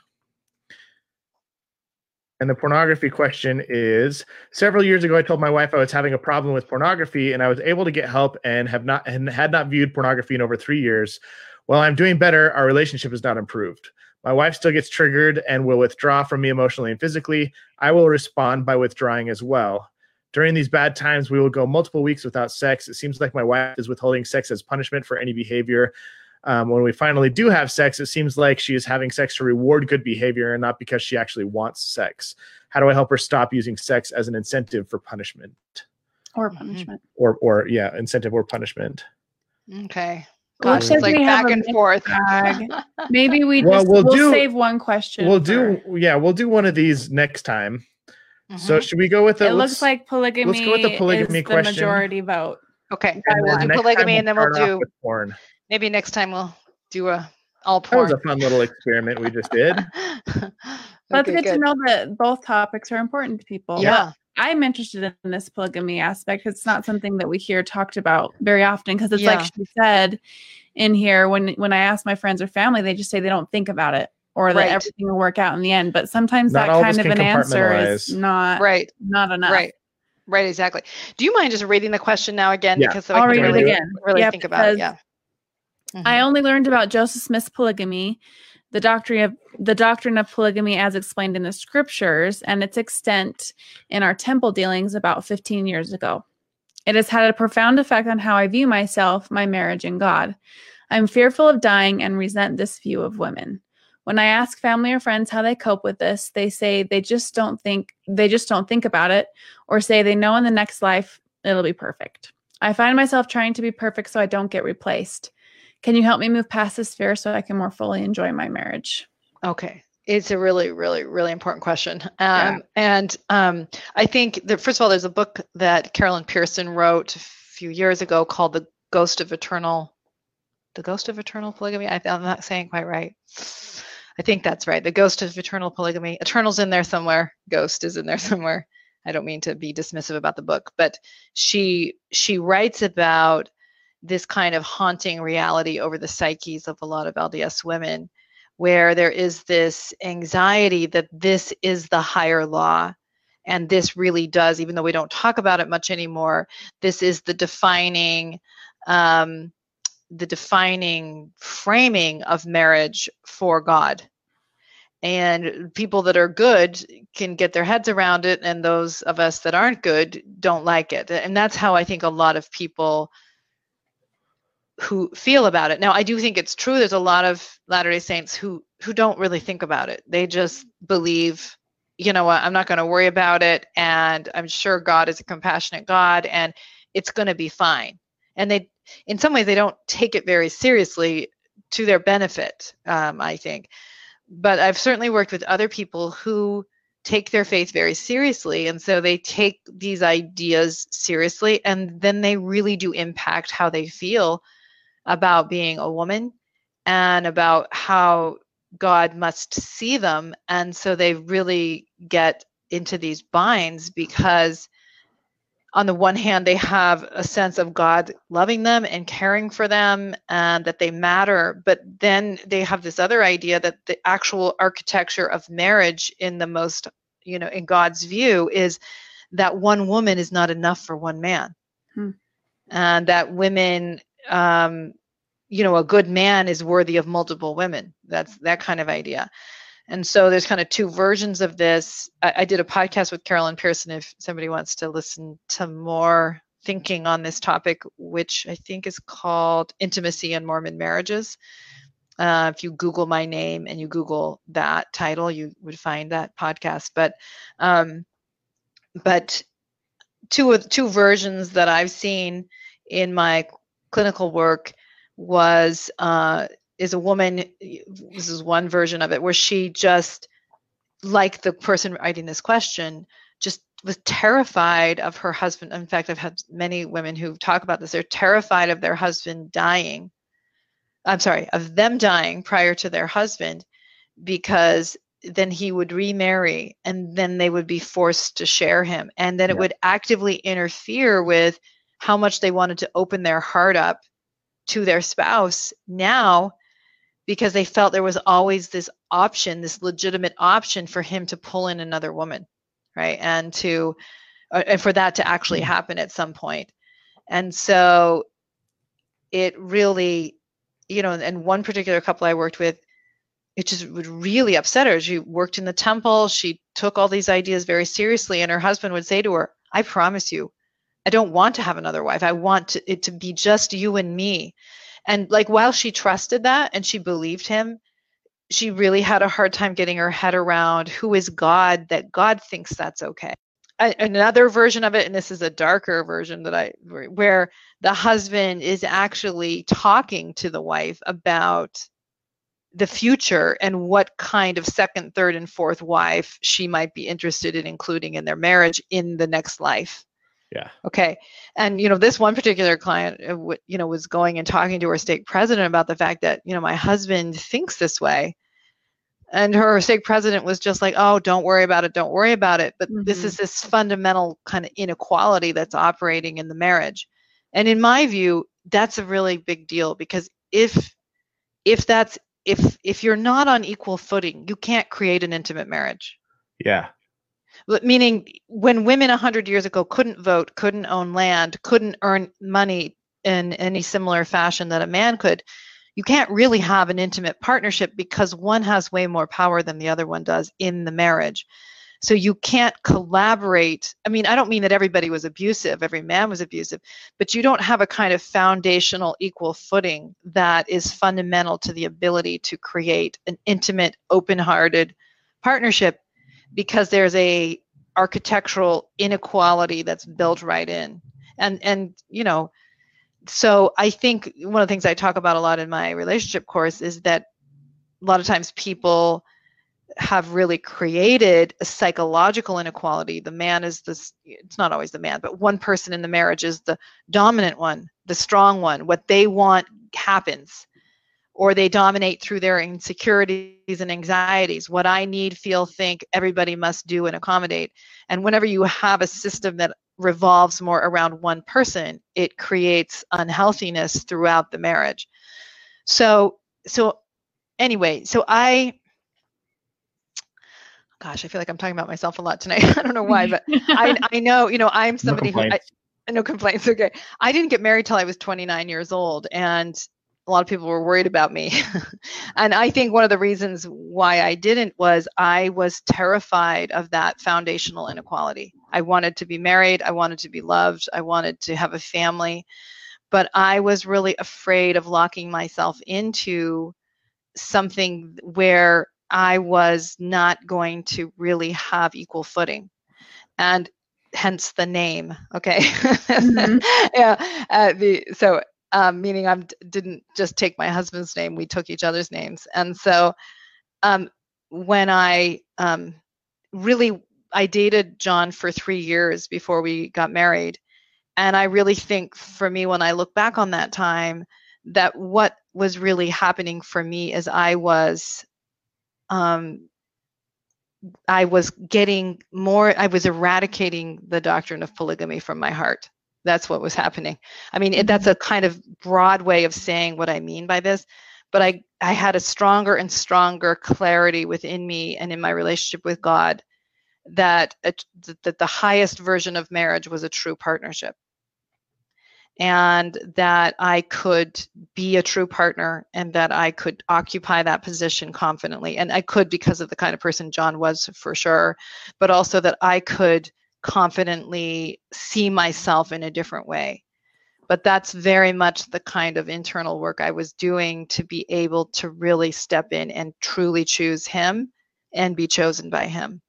B: And the pornography question is several years ago I told my wife I was having a problem with pornography and I was able to get help and have not and had not viewed pornography in over 3 years. While I'm doing better, our relationship has not improved. My wife still gets triggered and will withdraw from me emotionally and physically. I will respond by withdrawing as well. During these bad times, we will go multiple weeks without sex. It seems like my wife is withholding sex as punishment for any behavior um, when we finally do have sex, it seems like she is having sex to reward good behavior and not because she actually wants sex. How do I help her stop using sex as an incentive for punishment,
A: or
C: Mhm.
A: punishment.
B: or or yeah, incentive or punishment?
C: Okay.
A: Looks
C: Gosh,
A: like
C: it's like back and forth.
A: Maybe we
B: Well,
A: just
B: we'll
A: we'll,
B: do-
A: save one question.
B: We'll
A: for-
B: do yeah, we'll do one of these next time. So
C: Mhm.
B: should we go with the?
A: It looks like polygamy.
B: let's-
A: like polygamy,
B: go with the polygamy
A: is the
B: question.
A: majority vote.
C: okay.
B: and
C: We'll do
B: next time
C: polygamy and then we'll do
B: porn.
C: Maybe next time we'll do a all
B: That was a fun little experiment we just did.
A: That's
C: Okay,
A: good, to know that both topics are important to people.
C: Yeah.
A: I'm interested in this polygamy aspect. It's not something that we hear talked about very often because it's
C: Yeah.
A: like she said in here when when I ask my friends or family, they just say they don't think about it or that everything will work out in the end. But sometimes
B: Not
A: that kind of an answer is not
C: Right.
A: not enough.
C: Right. Right. Exactly. Do you mind just reading the question now again?
B: Yeah.
C: Because so
A: I'll
C: I
A: read
C: can
A: it
C: really,
A: again.
C: really
A: Yeah,
C: think about it.
A: because
C: Yeah. Mhm.
A: I only learned about Joseph Smith's polygamy, the doctrine of the doctrine of polygamy as explained in the scriptures and its extent in our temple dealings about 15 years ago. It has had a profound effect on how I view myself, my marriage, and God. I'm fearful of dying and resent this view of women. When I ask family or friends how they cope with this, they say they just don't think they just don't think about it or say they know in the next life it'll be perfect. I find myself trying to be perfect so I don't get replaced. Can you help me move past this fear so I can more fully enjoy my marriage?
C: Okay. It's a really, really, really important question. Um,
A: Yeah.
C: And um, I think that, first of all, there's a book that Carol Lynn Pearson wrote a few years ago called The Ghost of Eternal, The Ghost of Eternal Polygamy. I, I'm not saying quite right. I think that's right. The Ghost of Eternal Polygamy. Eternal's in there somewhere. Ghost is in there somewhere. I don't mean to be dismissive about the book, but she she writes about this kind of haunting reality over the psyches of a lot of LDS women where there is this anxiety that this is the higher law and this really does even though we don't talk about it much anymore this is the defining um, the defining framing of marriage for god. And people that are good can get their heads around it and those of us that aren't good don't like it. And that's how i think a lot of people who feel about it. Now, I do think it's true. There's a lot of Latter-day Saints who who don't really think about it. They just believe, you know what, I'm not going to worry about it, and I'm sure God is a compassionate God, and it's going to be fine. And they, in some ways, they don't take it very seriously to their benefit. Um, I think, but I've certainly worked with other people who take their faith very seriously and so they take these ideas seriously and then they really do impact how they feel about being a woman and about how God must see them. And so they really get into these binds because, on the one hand, they have a sense of God loving them and caring for them and that they matter. But then they have this other idea that the actual architecture of marriage, in the most, you know, in God's view, is that one woman is not enough for one man. Hmm. And that women um, you know a good man is worthy of multiple women. That's that kind of idea. And so there's kind of two versions of this. I, I, did a podcast with carol lynn pearson if somebody wants to listen to more thinking on this topic which i think is called intimacy in mormon marriages. Uh, if you google my name and you google that title you would find that podcast. But um, but two of two versions that i've seen in my clinical work was uh, is a woman. This is one version of it where she just, like the person writing this question, just was terrified of her husband. In fact, I've had many women who talk about this. They're terrified of their husband dying. I'm sorry, of them dying prior to their husband because then he would remarry and then they would be forced to share him. And then it would actively interfere with how much they wanted to open their heart up to their spouse now because they felt there was always this option, this legitimate option for him to pull in another woman, right? And to uh, and for that to actually mm-hmm. happen at some point. And so it really, you know, and one particular couple I worked with, it just would really upset her. She worked in the temple, she took all these ideas very seriously, and her husband would say to her, I promise you, I don't want to have another wife. I want to, it to be just you and me. And like while she trusted that and she believed him, she really had a hard time getting her head around who is God that God thinks that's okay. another version of it, and this is a darker version that I where the husband is actually talking to the wife about the future and what kind of second, third, and fourth wife she might be interested in including in their marriage in the next life
B: yeah.
C: Okay. And you know, this one particular client, uh, you know, was going and talking to her stake president about the fact that you know my husband thinks this way, and her stake president was just like, "Oh, don't worry about it. Don't worry about it." But mm-hmm. this is this fundamental kind of inequality that's operating in the marriage, and in my view, that's a really big deal because if if that's if if you're not on equal footing, you can't create an intimate marriage.
B: Yeah
C: meaning when women 100 years ago couldn't vote couldn't own land couldn't earn money in any similar fashion that a man could you can't really have an intimate partnership because one has way more power than the other one does in the marriage. So you can't collaborate i mean i don't mean that everybody was abusive every man was abusive but you don't have a kind of foundational equal footing that is fundamental to the ability to create an intimate open-hearted partnership because there's a architectural inequality that's built right in. And and you know so i think one of the things i talk about a lot in my relationship course is that a lot of times people have really created a psychological inequality. The man is this it's not always the man but one person in the marriage is the dominant one the strong one. What they want happens or they dominate through their insecurities and anxieties. What I need, feel, think, everybody must do and accommodate. And whenever you have a system that revolves more around one person, it creates unhealthiness throughout the marriage. So, so anyway, so I gosh, I feel like I'm talking about myself a lot tonight. I don't know why, but I, I know, you know, I'm somebody no who, I, no complaints. Okay. I didn't get married till I was 29 years old. And a lot of people were worried about me. and I think one of the reasons why I didn't was I was terrified of that foundational inequality. I wanted to be married, I wanted to be loved, I wanted to have a family. but I was really afraid of locking myself into something where I was not going to really have equal footing. And hence the name. Okay. Mm-hmm. yeah. Uh, the, so, um, meaning I didn't just take my husband's name, we took each other's names. And so, um, when I um, really, I dated John for three years before we got married. And I really think for me, when I look back on that time, that what was really happening for me is I was um, I was getting more, I was eradicating the doctrine of polygamy from my heart. That's what was happening. I mean, it, that's mm-hmm. a kind of broad way of saying what I mean by this, but I, I had a stronger and stronger clarity within me and in my relationship with God that, that the highest version of marriage was a true partnership and that I could be a true partner and that I could occupy that position confidently. And I could because of the kind of person John was for sure, but also that I could confidently see myself in a different way. But that's very much the kind of internal work I was doing to be able to really step in and truly choose him and be chosen by him.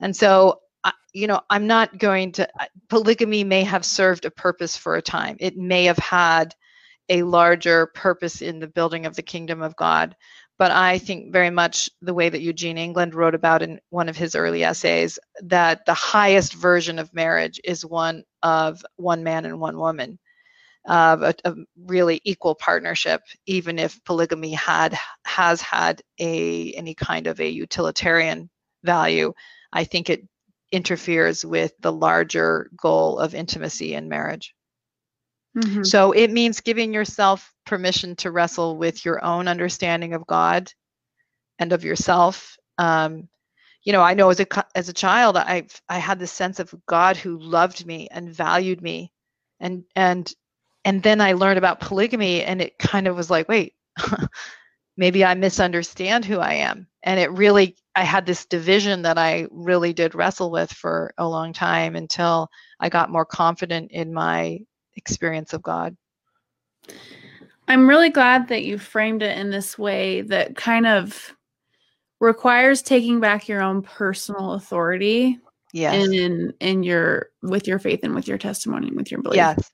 C: And so you know, I'm not going to, polygamy may have served a purpose for a time. It may have had a larger purpose in the building of the kingdom of God. But I think very much the way that Eugene England wrote about in one of his early essays that the highest version of marriage is one of one man and one woman, of a, a really equal partnership, even if polygamy had has had a any kind of a utilitarian value. I think it interferes with the larger goal of intimacy in marriage. Mm-hmm. So it means giving yourself permission to wrestle with your own understanding of God and of yourself. Um, you know, I know as a as a child, I I had this sense of God who loved me and valued me, and and and then I learned about polygamy, and it kind of was like, wait, maybe I misunderstand who I am. And it really, I had this division that I really did wrestle with for a long time until I got more confident in my experience of God.
A: I'm really glad that you framed it in this way that kind of requires taking back your own personal authority
C: yes.
A: in in your with your faith and with your testimony and with your belief.
C: Yes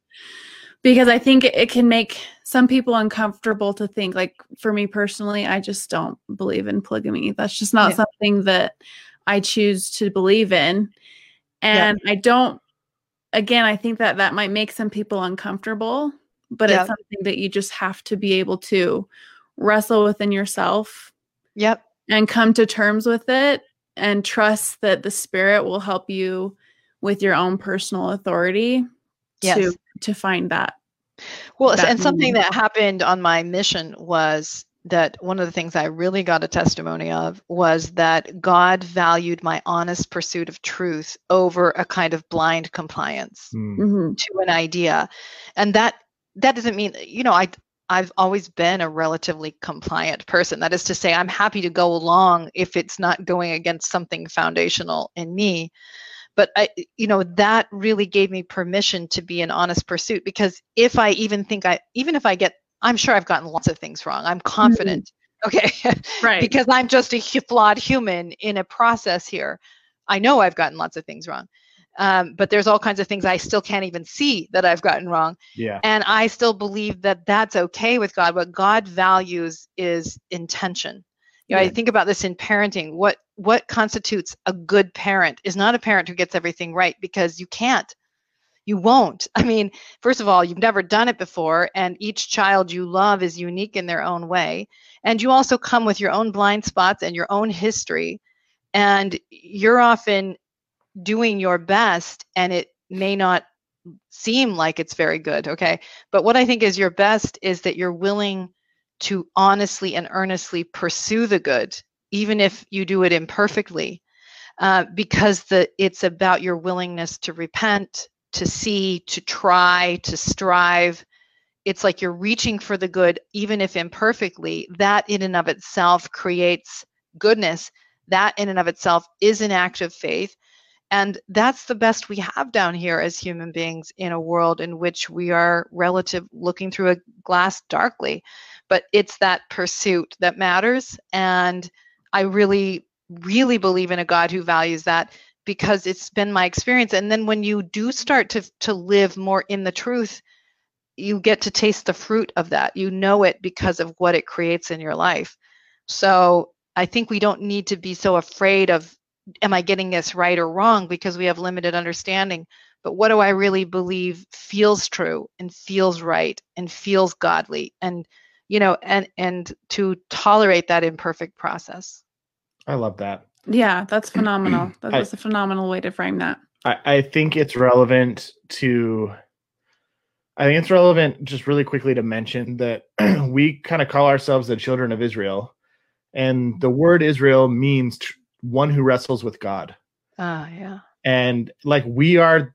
A: because I think it can make some people uncomfortable to think like for me personally I just don't believe in polygamy. That's just not yeah. something that I choose to believe in. And yeah. I don't again I think that that might make some people uncomfortable, but yeah. it's something that you just have to be able to wrestle within yourself.
C: Yep.
A: And come to terms with it and trust that the spirit will help you with your own personal authority yes. to to find that.
C: Well, that and something that happened on my mission was that one of the things I really got a testimony of was that God valued my honest pursuit of truth over a kind of blind compliance hmm. mm-hmm. to an idea. And that that doesn't mean, you know, I I've always been a relatively compliant person. That is to say, I'm happy to go along if it's not going against something foundational in me but i you know that really gave me permission to be an honest pursuit because if i even think i even if i get i'm sure i've gotten lots of things wrong. I'm confident. Mm-hmm. okay.
A: Right.
C: Because i'm just a flawed human in a process here. I know i've gotten lots of things wrong. Um, but there's all kinds of things i still can't even see that i've gotten wrong.
B: Yeah.
C: And i still believe that that's okay with god. What god values is intention. You know, yeah. I think about this in parenting. What what constitutes a good parent is not a parent who gets everything right because you can't. You won't. I mean, first of all, you've never done it before, and each child you love is unique in their own way. And you also come with your own blind spots and your own history. And you're often doing your best, and it may not seem like it's very good. Okay. But what I think is your best is that you're willing to honestly and earnestly pursue the good, even if you do it imperfectly, uh, because the, it's about your willingness to repent, to see, to try, to strive. It's like you're reaching for the good, even if imperfectly. That in and of itself creates goodness. That in and of itself is an act of faith. And that's the best we have down here as human beings in a world in which we are relative looking through a glass darkly. But it's that pursuit that matters. And I really, really believe in a God who values that because it's been my experience. And then when you do start to, to live more in the truth, you get to taste the fruit of that. You know it because of what it creates in your life. So I think we don't need to be so afraid of am I getting this right or wrong because we have limited understanding. But what do I really believe feels true and feels right and feels godly and you know and and to tolerate that imperfect process.
B: I love that.
A: Yeah, that's phenomenal. That was a phenomenal way to frame that.
B: I, I think it's relevant to I think it's relevant just really quickly to mention that we kind of call ourselves the children of Israel. And the word Israel means tr- one who wrestles with God.
C: Ah, yeah.
B: And like we are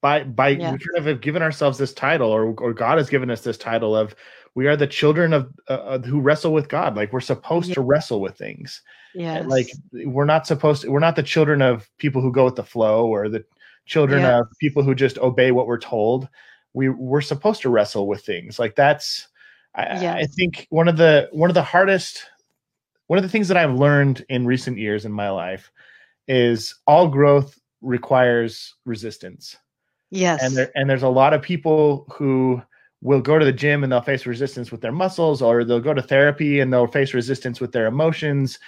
B: by by
C: Yeah.
B: we kind of have given ourselves this title or or God has given us this title of we are the children of uh, uh, who wrestle with God. Like we're supposed
C: Yeah.
B: to wrestle with things.
C: yeah
B: Like we're not supposed to, we're not the children of people who go with the flow or the children
C: Yeah.
B: of people who just obey what we're told. We we're supposed to wrestle with things. Like that's I, I think one of the one of the hardest one of the things that I've learned in recent years in my life is all growth requires resistance.
C: yes.
B: And there and there's a lot of people who will go to the gym and they'll face resistance with their muscles or they'll go to therapy and they'll face resistance with their emotions.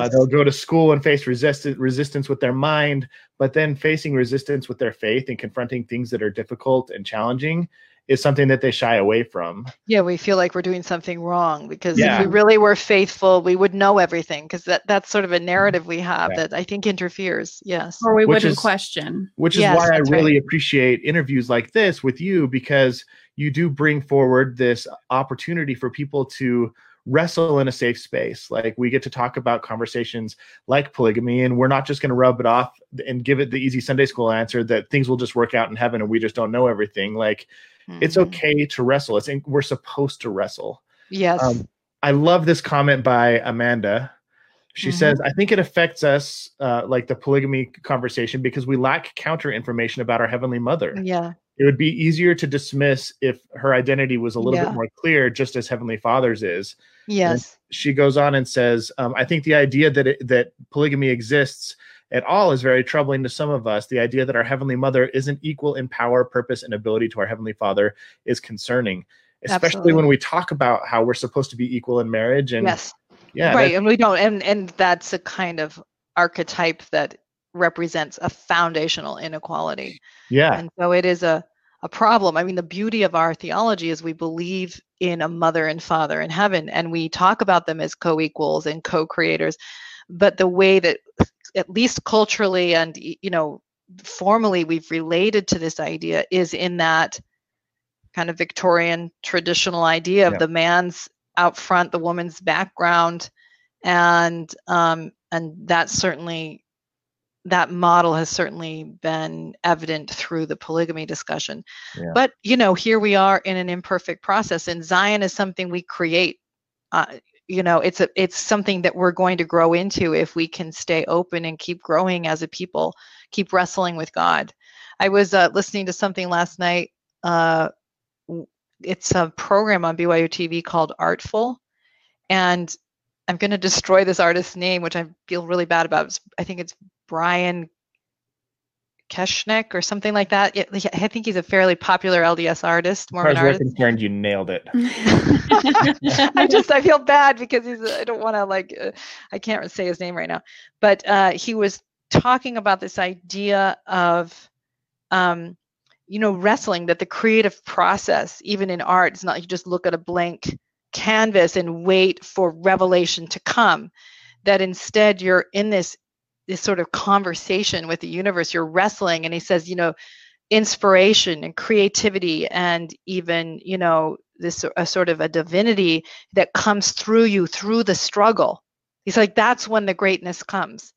B: Uh, they'll go to school and face resist- resistance with their mind, but then facing resistance with their faith and confronting things that are difficult and challenging is something that they shy away from.
C: yeah, we feel like we're doing something wrong because
B: Yeah.
C: if we really were faithful, we would know everything because that, that's sort of a narrative we have
B: Yeah.
C: that I think interferes. Yes.
A: Or we
B: Which
A: wouldn't
B: is-
A: question.
B: Which is
C: Yes,
B: why I
C: that's
B: really appreciate interviews like this with you because you do bring forward this opportunity for people to wrestle in a safe space. Like we get to talk about conversations like polygamy, and we're not just going to rub it off and give it the easy Sunday school answer that things will just work out in heaven and we just don't know everything. Like it's
C: Mhm.
B: okay to wrestle. It's we're supposed to wrestle.
C: Yes.
B: Um, I love this comment by Amanda. She
C: Mhm.
B: says, I think it affects us, uh, like the polygamy conversation, because we lack counter information about our Heavenly Mother.
C: yeah.
B: It would be easier to dismiss if her identity was a little
C: Yeah.
B: bit more clear, just as Heavenly Father's is.
C: Yes.
B: She goes on and says, um, I think the idea that, it, that polygamy exists at all is very troubling to some of us. The idea that our Heavenly Mother isn't equal in power, purpose, and ability to our Heavenly Father is concerning, especially
C: Absolutely.
B: when we talk about how we're supposed to be equal in marriage. And
C: yes.
B: yeah,
C: right. And we don't and and that's a kind of archetype that represents a foundational inequality.
B: yeah,
C: And so it is a, a problem. I mean, the beauty of our theology is we believe in a mother and father in heaven, and we talk about them as co equals and co creators. But the way that, at least culturally and, you know, formally, we've related to this idea is in that kind of Victorian traditional idea of
B: Yeah.
C: the man's out front, the woman's background. And um, and that's certainly that model has certainly been evident through the polygamy discussion.
B: Yeah.
C: But you know, here we are in an imperfect process, and Zion is something we create. Uh, you know, it's a it's something that we're going to grow into if we can stay open and keep growing as a people, keep wrestling with God. I was uh, listening to something last night. Uh, it's a program on BYU TV called Artful, and I'm going to destroy this artist's name, which I feel really bad about. I think it's Brian Keshnek or something like that. Yeah, I think he's a fairly popular LDS artist,
B: as far
C: Mormon
B: as we're
C: artist.
B: concerned, you nailed it.
C: I just I feel bad because he's I don't want to like uh, I can't say his name right now, but uh, he was talking about this idea of um, you know wrestling that the creative process even in art is not you just look at a blank canvas and wait for revelation to come that instead you're in this this sort of conversation with the universe you're wrestling and he says you know inspiration and creativity and even you know this a sort of a divinity that comes through you through the struggle. He's like that's when the greatness comes.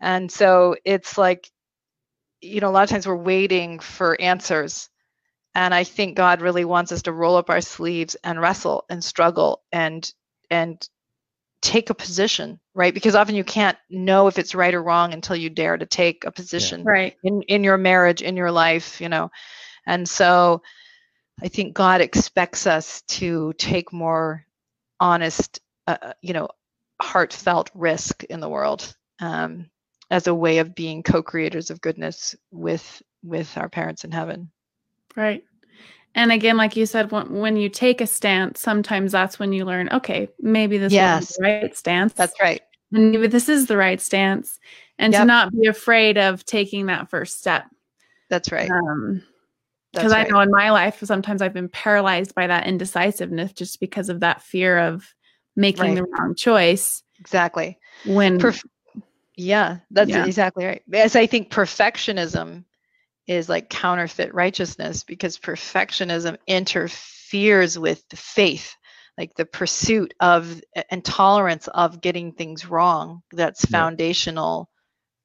C: And so it's like you know a lot of times we're waiting for answers and i think god really wants us to roll up our sleeves and wrestle and struggle and and take a position, right? Because often you can't know if it's right or wrong until you dare to take a position
A: Right.
C: in in your marriage, in your life, you know. And so I think God expects us to take more honest, uh, uh, you know, heartfelt risk in the world um, as a way of being co-creators of goodness with with our parents in heaven.
A: Right. And again, like you said, when, when you take a stance, sometimes that's when you learn, okay, maybe this
C: Yes.
A: is the right stance.
C: That's right.
A: And maybe this is the right stance. And to not be afraid of taking that first step.
C: That's right.
A: Um, because I know in my life sometimes I've been paralyzed by that indecisiveness just because of that fear of making
C: Right.
A: the wrong choice
C: exactly.
A: when
C: Perf- yeah, that's
A: Yeah.
C: exactly right. As I think perfectionism is like counterfeit righteousness because perfectionism interferes with the faith, like the pursuit of and tolerance of getting things wrong. That's
D: Yeah.
C: foundational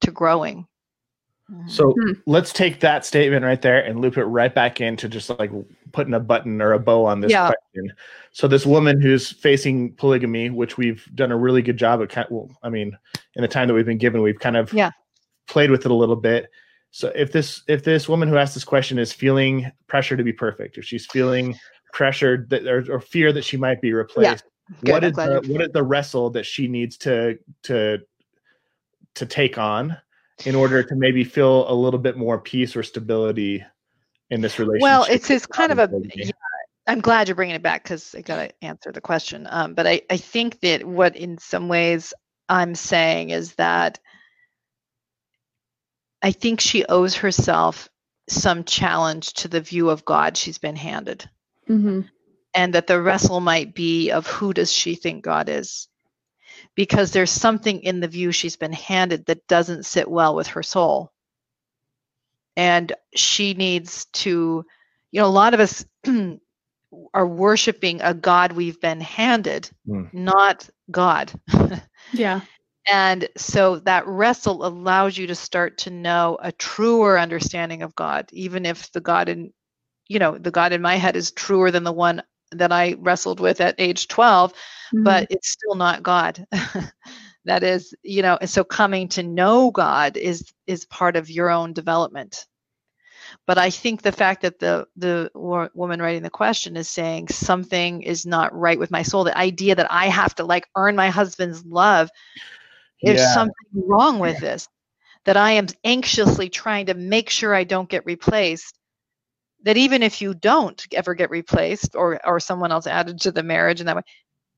C: to growing. Mhm.
B: So
A: Hmm.
B: let's take that statement right there and loop it right back into just like putting a button or a bow on this
C: Yeah.
B: question. So this woman who's facing polygamy, which we've done a really good job of kind well, I mean, in the time that we've been given, we've kind of
C: Yeah.
B: played with it a little bit. So if this if this woman who asked this question is feeling pressure to be perfect, if she's feeling pressured that or, or fear that she might be replaced,
C: Good,
B: what is the, what is the wrestle that she needs to to to take on in order to maybe feel a little bit more peace or stability in this relationship?
C: Well, it's it's kind of a yeah, i'm glad you're bringing it back because I got to answer the question. Um, but I, I think that what in some ways I'm saying is that I think she owes herself some challenge to the view of God she's been handed.
A: Mhm.
C: And that the wrestle might be of who does she think God is? Because there's something in the view she's been handed that doesn't sit well with her soul. And she needs to, you know, a lot of us are worshiping a God we've been handed,
B: Hmm.
C: not God.
A: yeah.
C: And so that wrestle allows you to start to know a truer understanding of God, even if the God in, you know, the God in my head is truer than the one that I wrestled with at age 12,
A: Mhm.
C: but it's still not God. that is, you know, and so coming to know God is is part of your own development. But I think the fact that the the wo- woman writing the question is saying something is not right with my soul, the idea that I have to like earn my husband's love there's
B: Yeah.
C: something wrong with this that i am anxiously trying to make sure i don't get replaced that even if you don't ever get replaced or or someone else added to the marriage in that way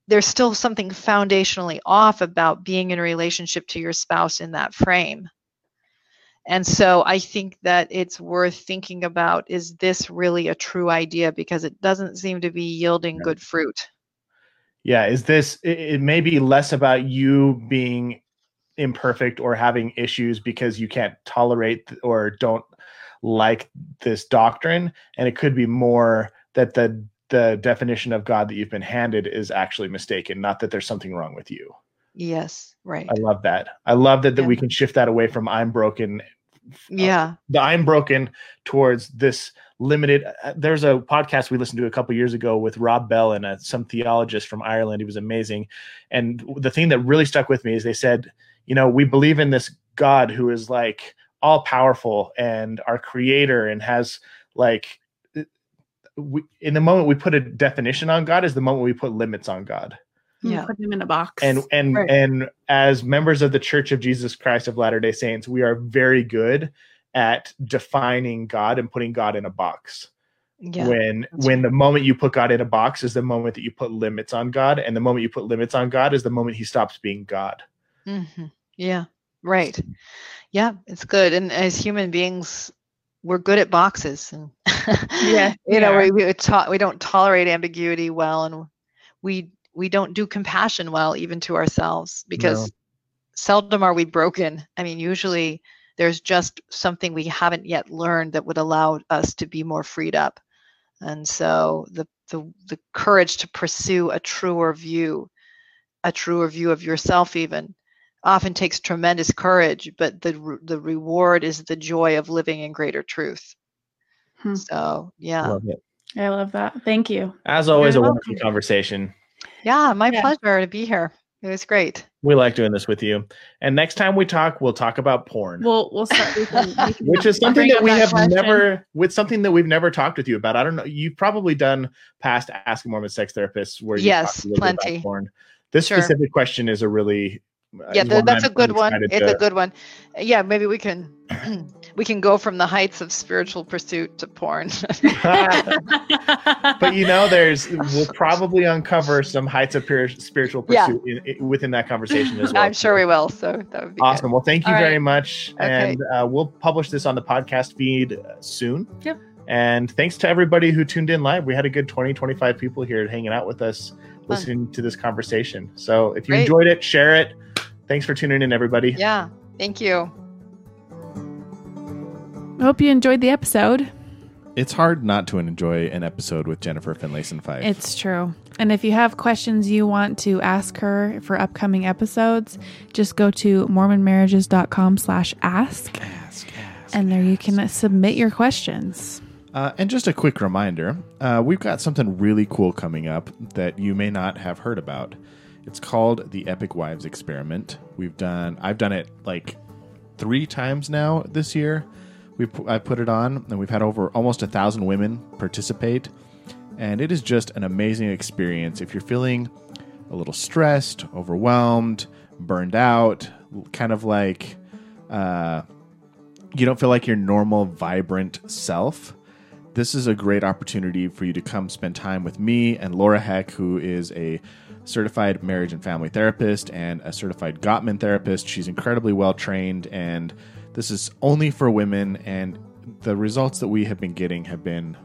C: there's still something foundationally off about being in a relationship to your spouse in that frame. And so i think that it's worth thinking about is this really a true idea? Because it doesn't seem to be yielding good fruit.
B: Yeah is this it, it may be less about you being imperfect or having issues because you can't tolerate or don't like this doctrine and it could be more that the the definition of god that you've been handed is actually mistaken not that there's something wrong with you
C: yes right
B: i love that i love that that
C: Yeah.
B: we can shift that away from i'm broken
C: yeah
B: the I'm broken towards this limited. uh, There's a podcast we listened to a couple years ago with Rob Bell and uh, some theologist from Ireland. He was amazing, and the thing that really stuck with me is they said, you know, we believe in this God who is like all powerful and our creator and has like. uh, We, in the moment we put a definition on God is the moment we put limits on God
C: Yeah.
A: Put them in a box.
B: and and
C: Right.
B: and as members of the church of jesus christ of latter day saints we are very good at defining god and putting god in a box
C: yeah
B: when
C: that's
B: when the moment you put god in a box is the moment that you put limits on god and the moment you put limits on god is the moment he stops being god
C: hmm Yeah, right. Yeah, it's good. And as human beings, we're good at boxes, and
A: Yeah,
C: you know, we we, to- we don't tolerate ambiguity well, and we we don't do compassion well, even to ourselves, because seldom are we broken. I mean, usually there's just something we haven't yet learned that would allow us to be more freed up, and so the the the courage to pursue a truer view, a truer view of yourself, even often takes tremendous courage, but the re- the reward is the joy of living in greater truth.
A: Hmm.
C: So yeah,
B: Love it.
A: I love that. Thank you.
B: as always a
C: You're
B: wonderful conversation
C: yeah, my
A: Yeah.
C: pleasure to be here. It was great.
E: We like doing this with you. And next time we talk, we'll talk about porn.
A: We'll we'll start. We can, we can
E: which is something that we
A: that
E: have
A: question.
E: never with something that we've never talked with you about. I don't know. You've probably done past Ask a Mormon Sex Therapists where you
C: Yes,
E: talked a little bit about
C: plenty.
E: porn. This
C: Sure.
E: specific question is a really
C: Yeah,
E: is
C: th-
E: one
C: that's a
E: I'm-
C: good one. It's
E: to-
C: a good one. Yeah, maybe we can we can go from the heights of spiritual pursuit to porn.
E: but you know, there's we'll probably uncover some heights of pure spiritual
C: Yeah.
E: pursuit in, in- within that conversation as well.
C: I'm sure we will. So that would be
E: Awesome. Well, thank you
A: All
E: very
A: right.
E: much,
C: Okay.
E: and uh, we'll publish this on the podcast feed uh, soon.
A: Yep.
E: And thanks to everybody who tuned in live. We had a good 20, 25 people here hanging out with us, listening to this conversation. So if you
C: Great.
E: enjoyed it, share it. Thanks for tuning in, everybody.
C: Yeah. Thank you.
A: I hope you enjoyed the episode.
B: It's hard not to enjoy an episode with Jennifer Finlayson Fife.
A: It's true. And if you have questions you want to ask her for upcoming episodes, just go to mormonmarriages.com slash ask.
B: ask, ask.
A: And there you can submit your questions.
B: Uh, and just a quick reminder uh, we've got something really cool coming up that you may not have heard about. It's called the Epic Wives Experiment. We've done, I've done it like three times now this year. We I put it on, and we've had over almost a thousand women participate, and it is just an amazing experience. If you're feeling a little stressed, overwhelmed, burned out, kind of like uh, you don't feel like your normal, vibrant self, this is a great opportunity for you to come spend time with me and Laura Heck, who is a certified marriage and family therapist and a certified Gottman therapist. She's incredibly well trained, and this is only for women. And the results that we have been getting have been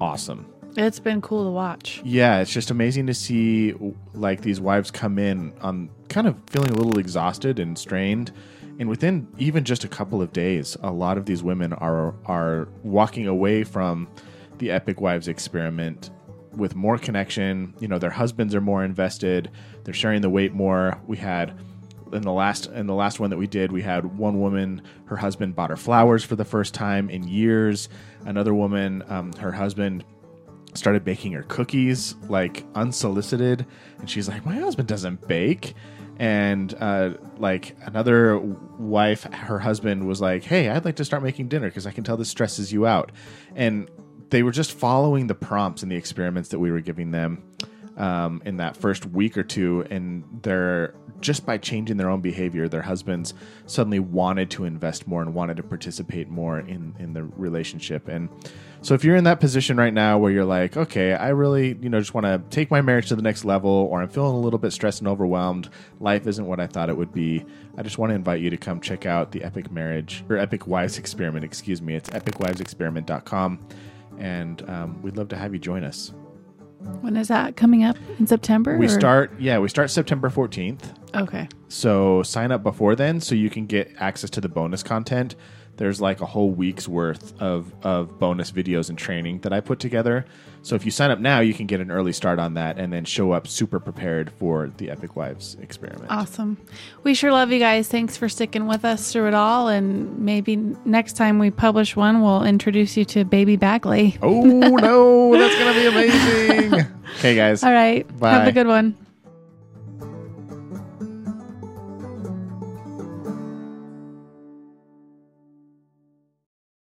B: awesome.
A: It's been cool to watch.
B: Yeah, it's just amazing to see like these wives come in on kind of feeling a little exhausted and strained. And within even just a couple of days, a lot of these women are are walking away from the Epic Wives experiment with more connection. You know, their husbands are more invested. They're sharing the weight more. We had in the last in the last one that we did, we had one woman, her husband bought her flowers for the first time in years. Another woman, um, her husband started baking her cookies like unsolicited and she's like my husband doesn't bake and uh, like another wife her husband was like hey i'd like to start making dinner because i can tell this stresses you out and they were just following the prompts and the experiments that we were giving them um, in that first week or two and they're just by changing their own behavior their husbands suddenly wanted to invest more and wanted to participate more in in the relationship. And so if you're in that position right now where you're like okay i really you know just want to take my marriage to the next level or i'm feeling a little bit stressed and overwhelmed life isn't what i thought it would be i just want to invite you to come check out the epic marriage or epic wives experiment excuse me. It's epicwivesexperiment.com and um, we'd love to have you join us
A: When is that coming up in September?
B: we
A: or-
B: start yeah we start september 14th
A: Okay.
B: so sign up before then so you can get access to the bonus content. There's like a whole week's worth of, of bonus videos and training that I put together. So if you sign up now, you can get an early start on that and then show up super prepared for the Epic Wives experiment.
A: Awesome. We sure love you guys. Thanks for sticking with us through it all. And maybe next time we publish one, we'll introduce you to Baby Bagley.
B: Oh no, that's gonna be amazing. okay, guys.
A: All right.
B: Bye.
A: Have a good one.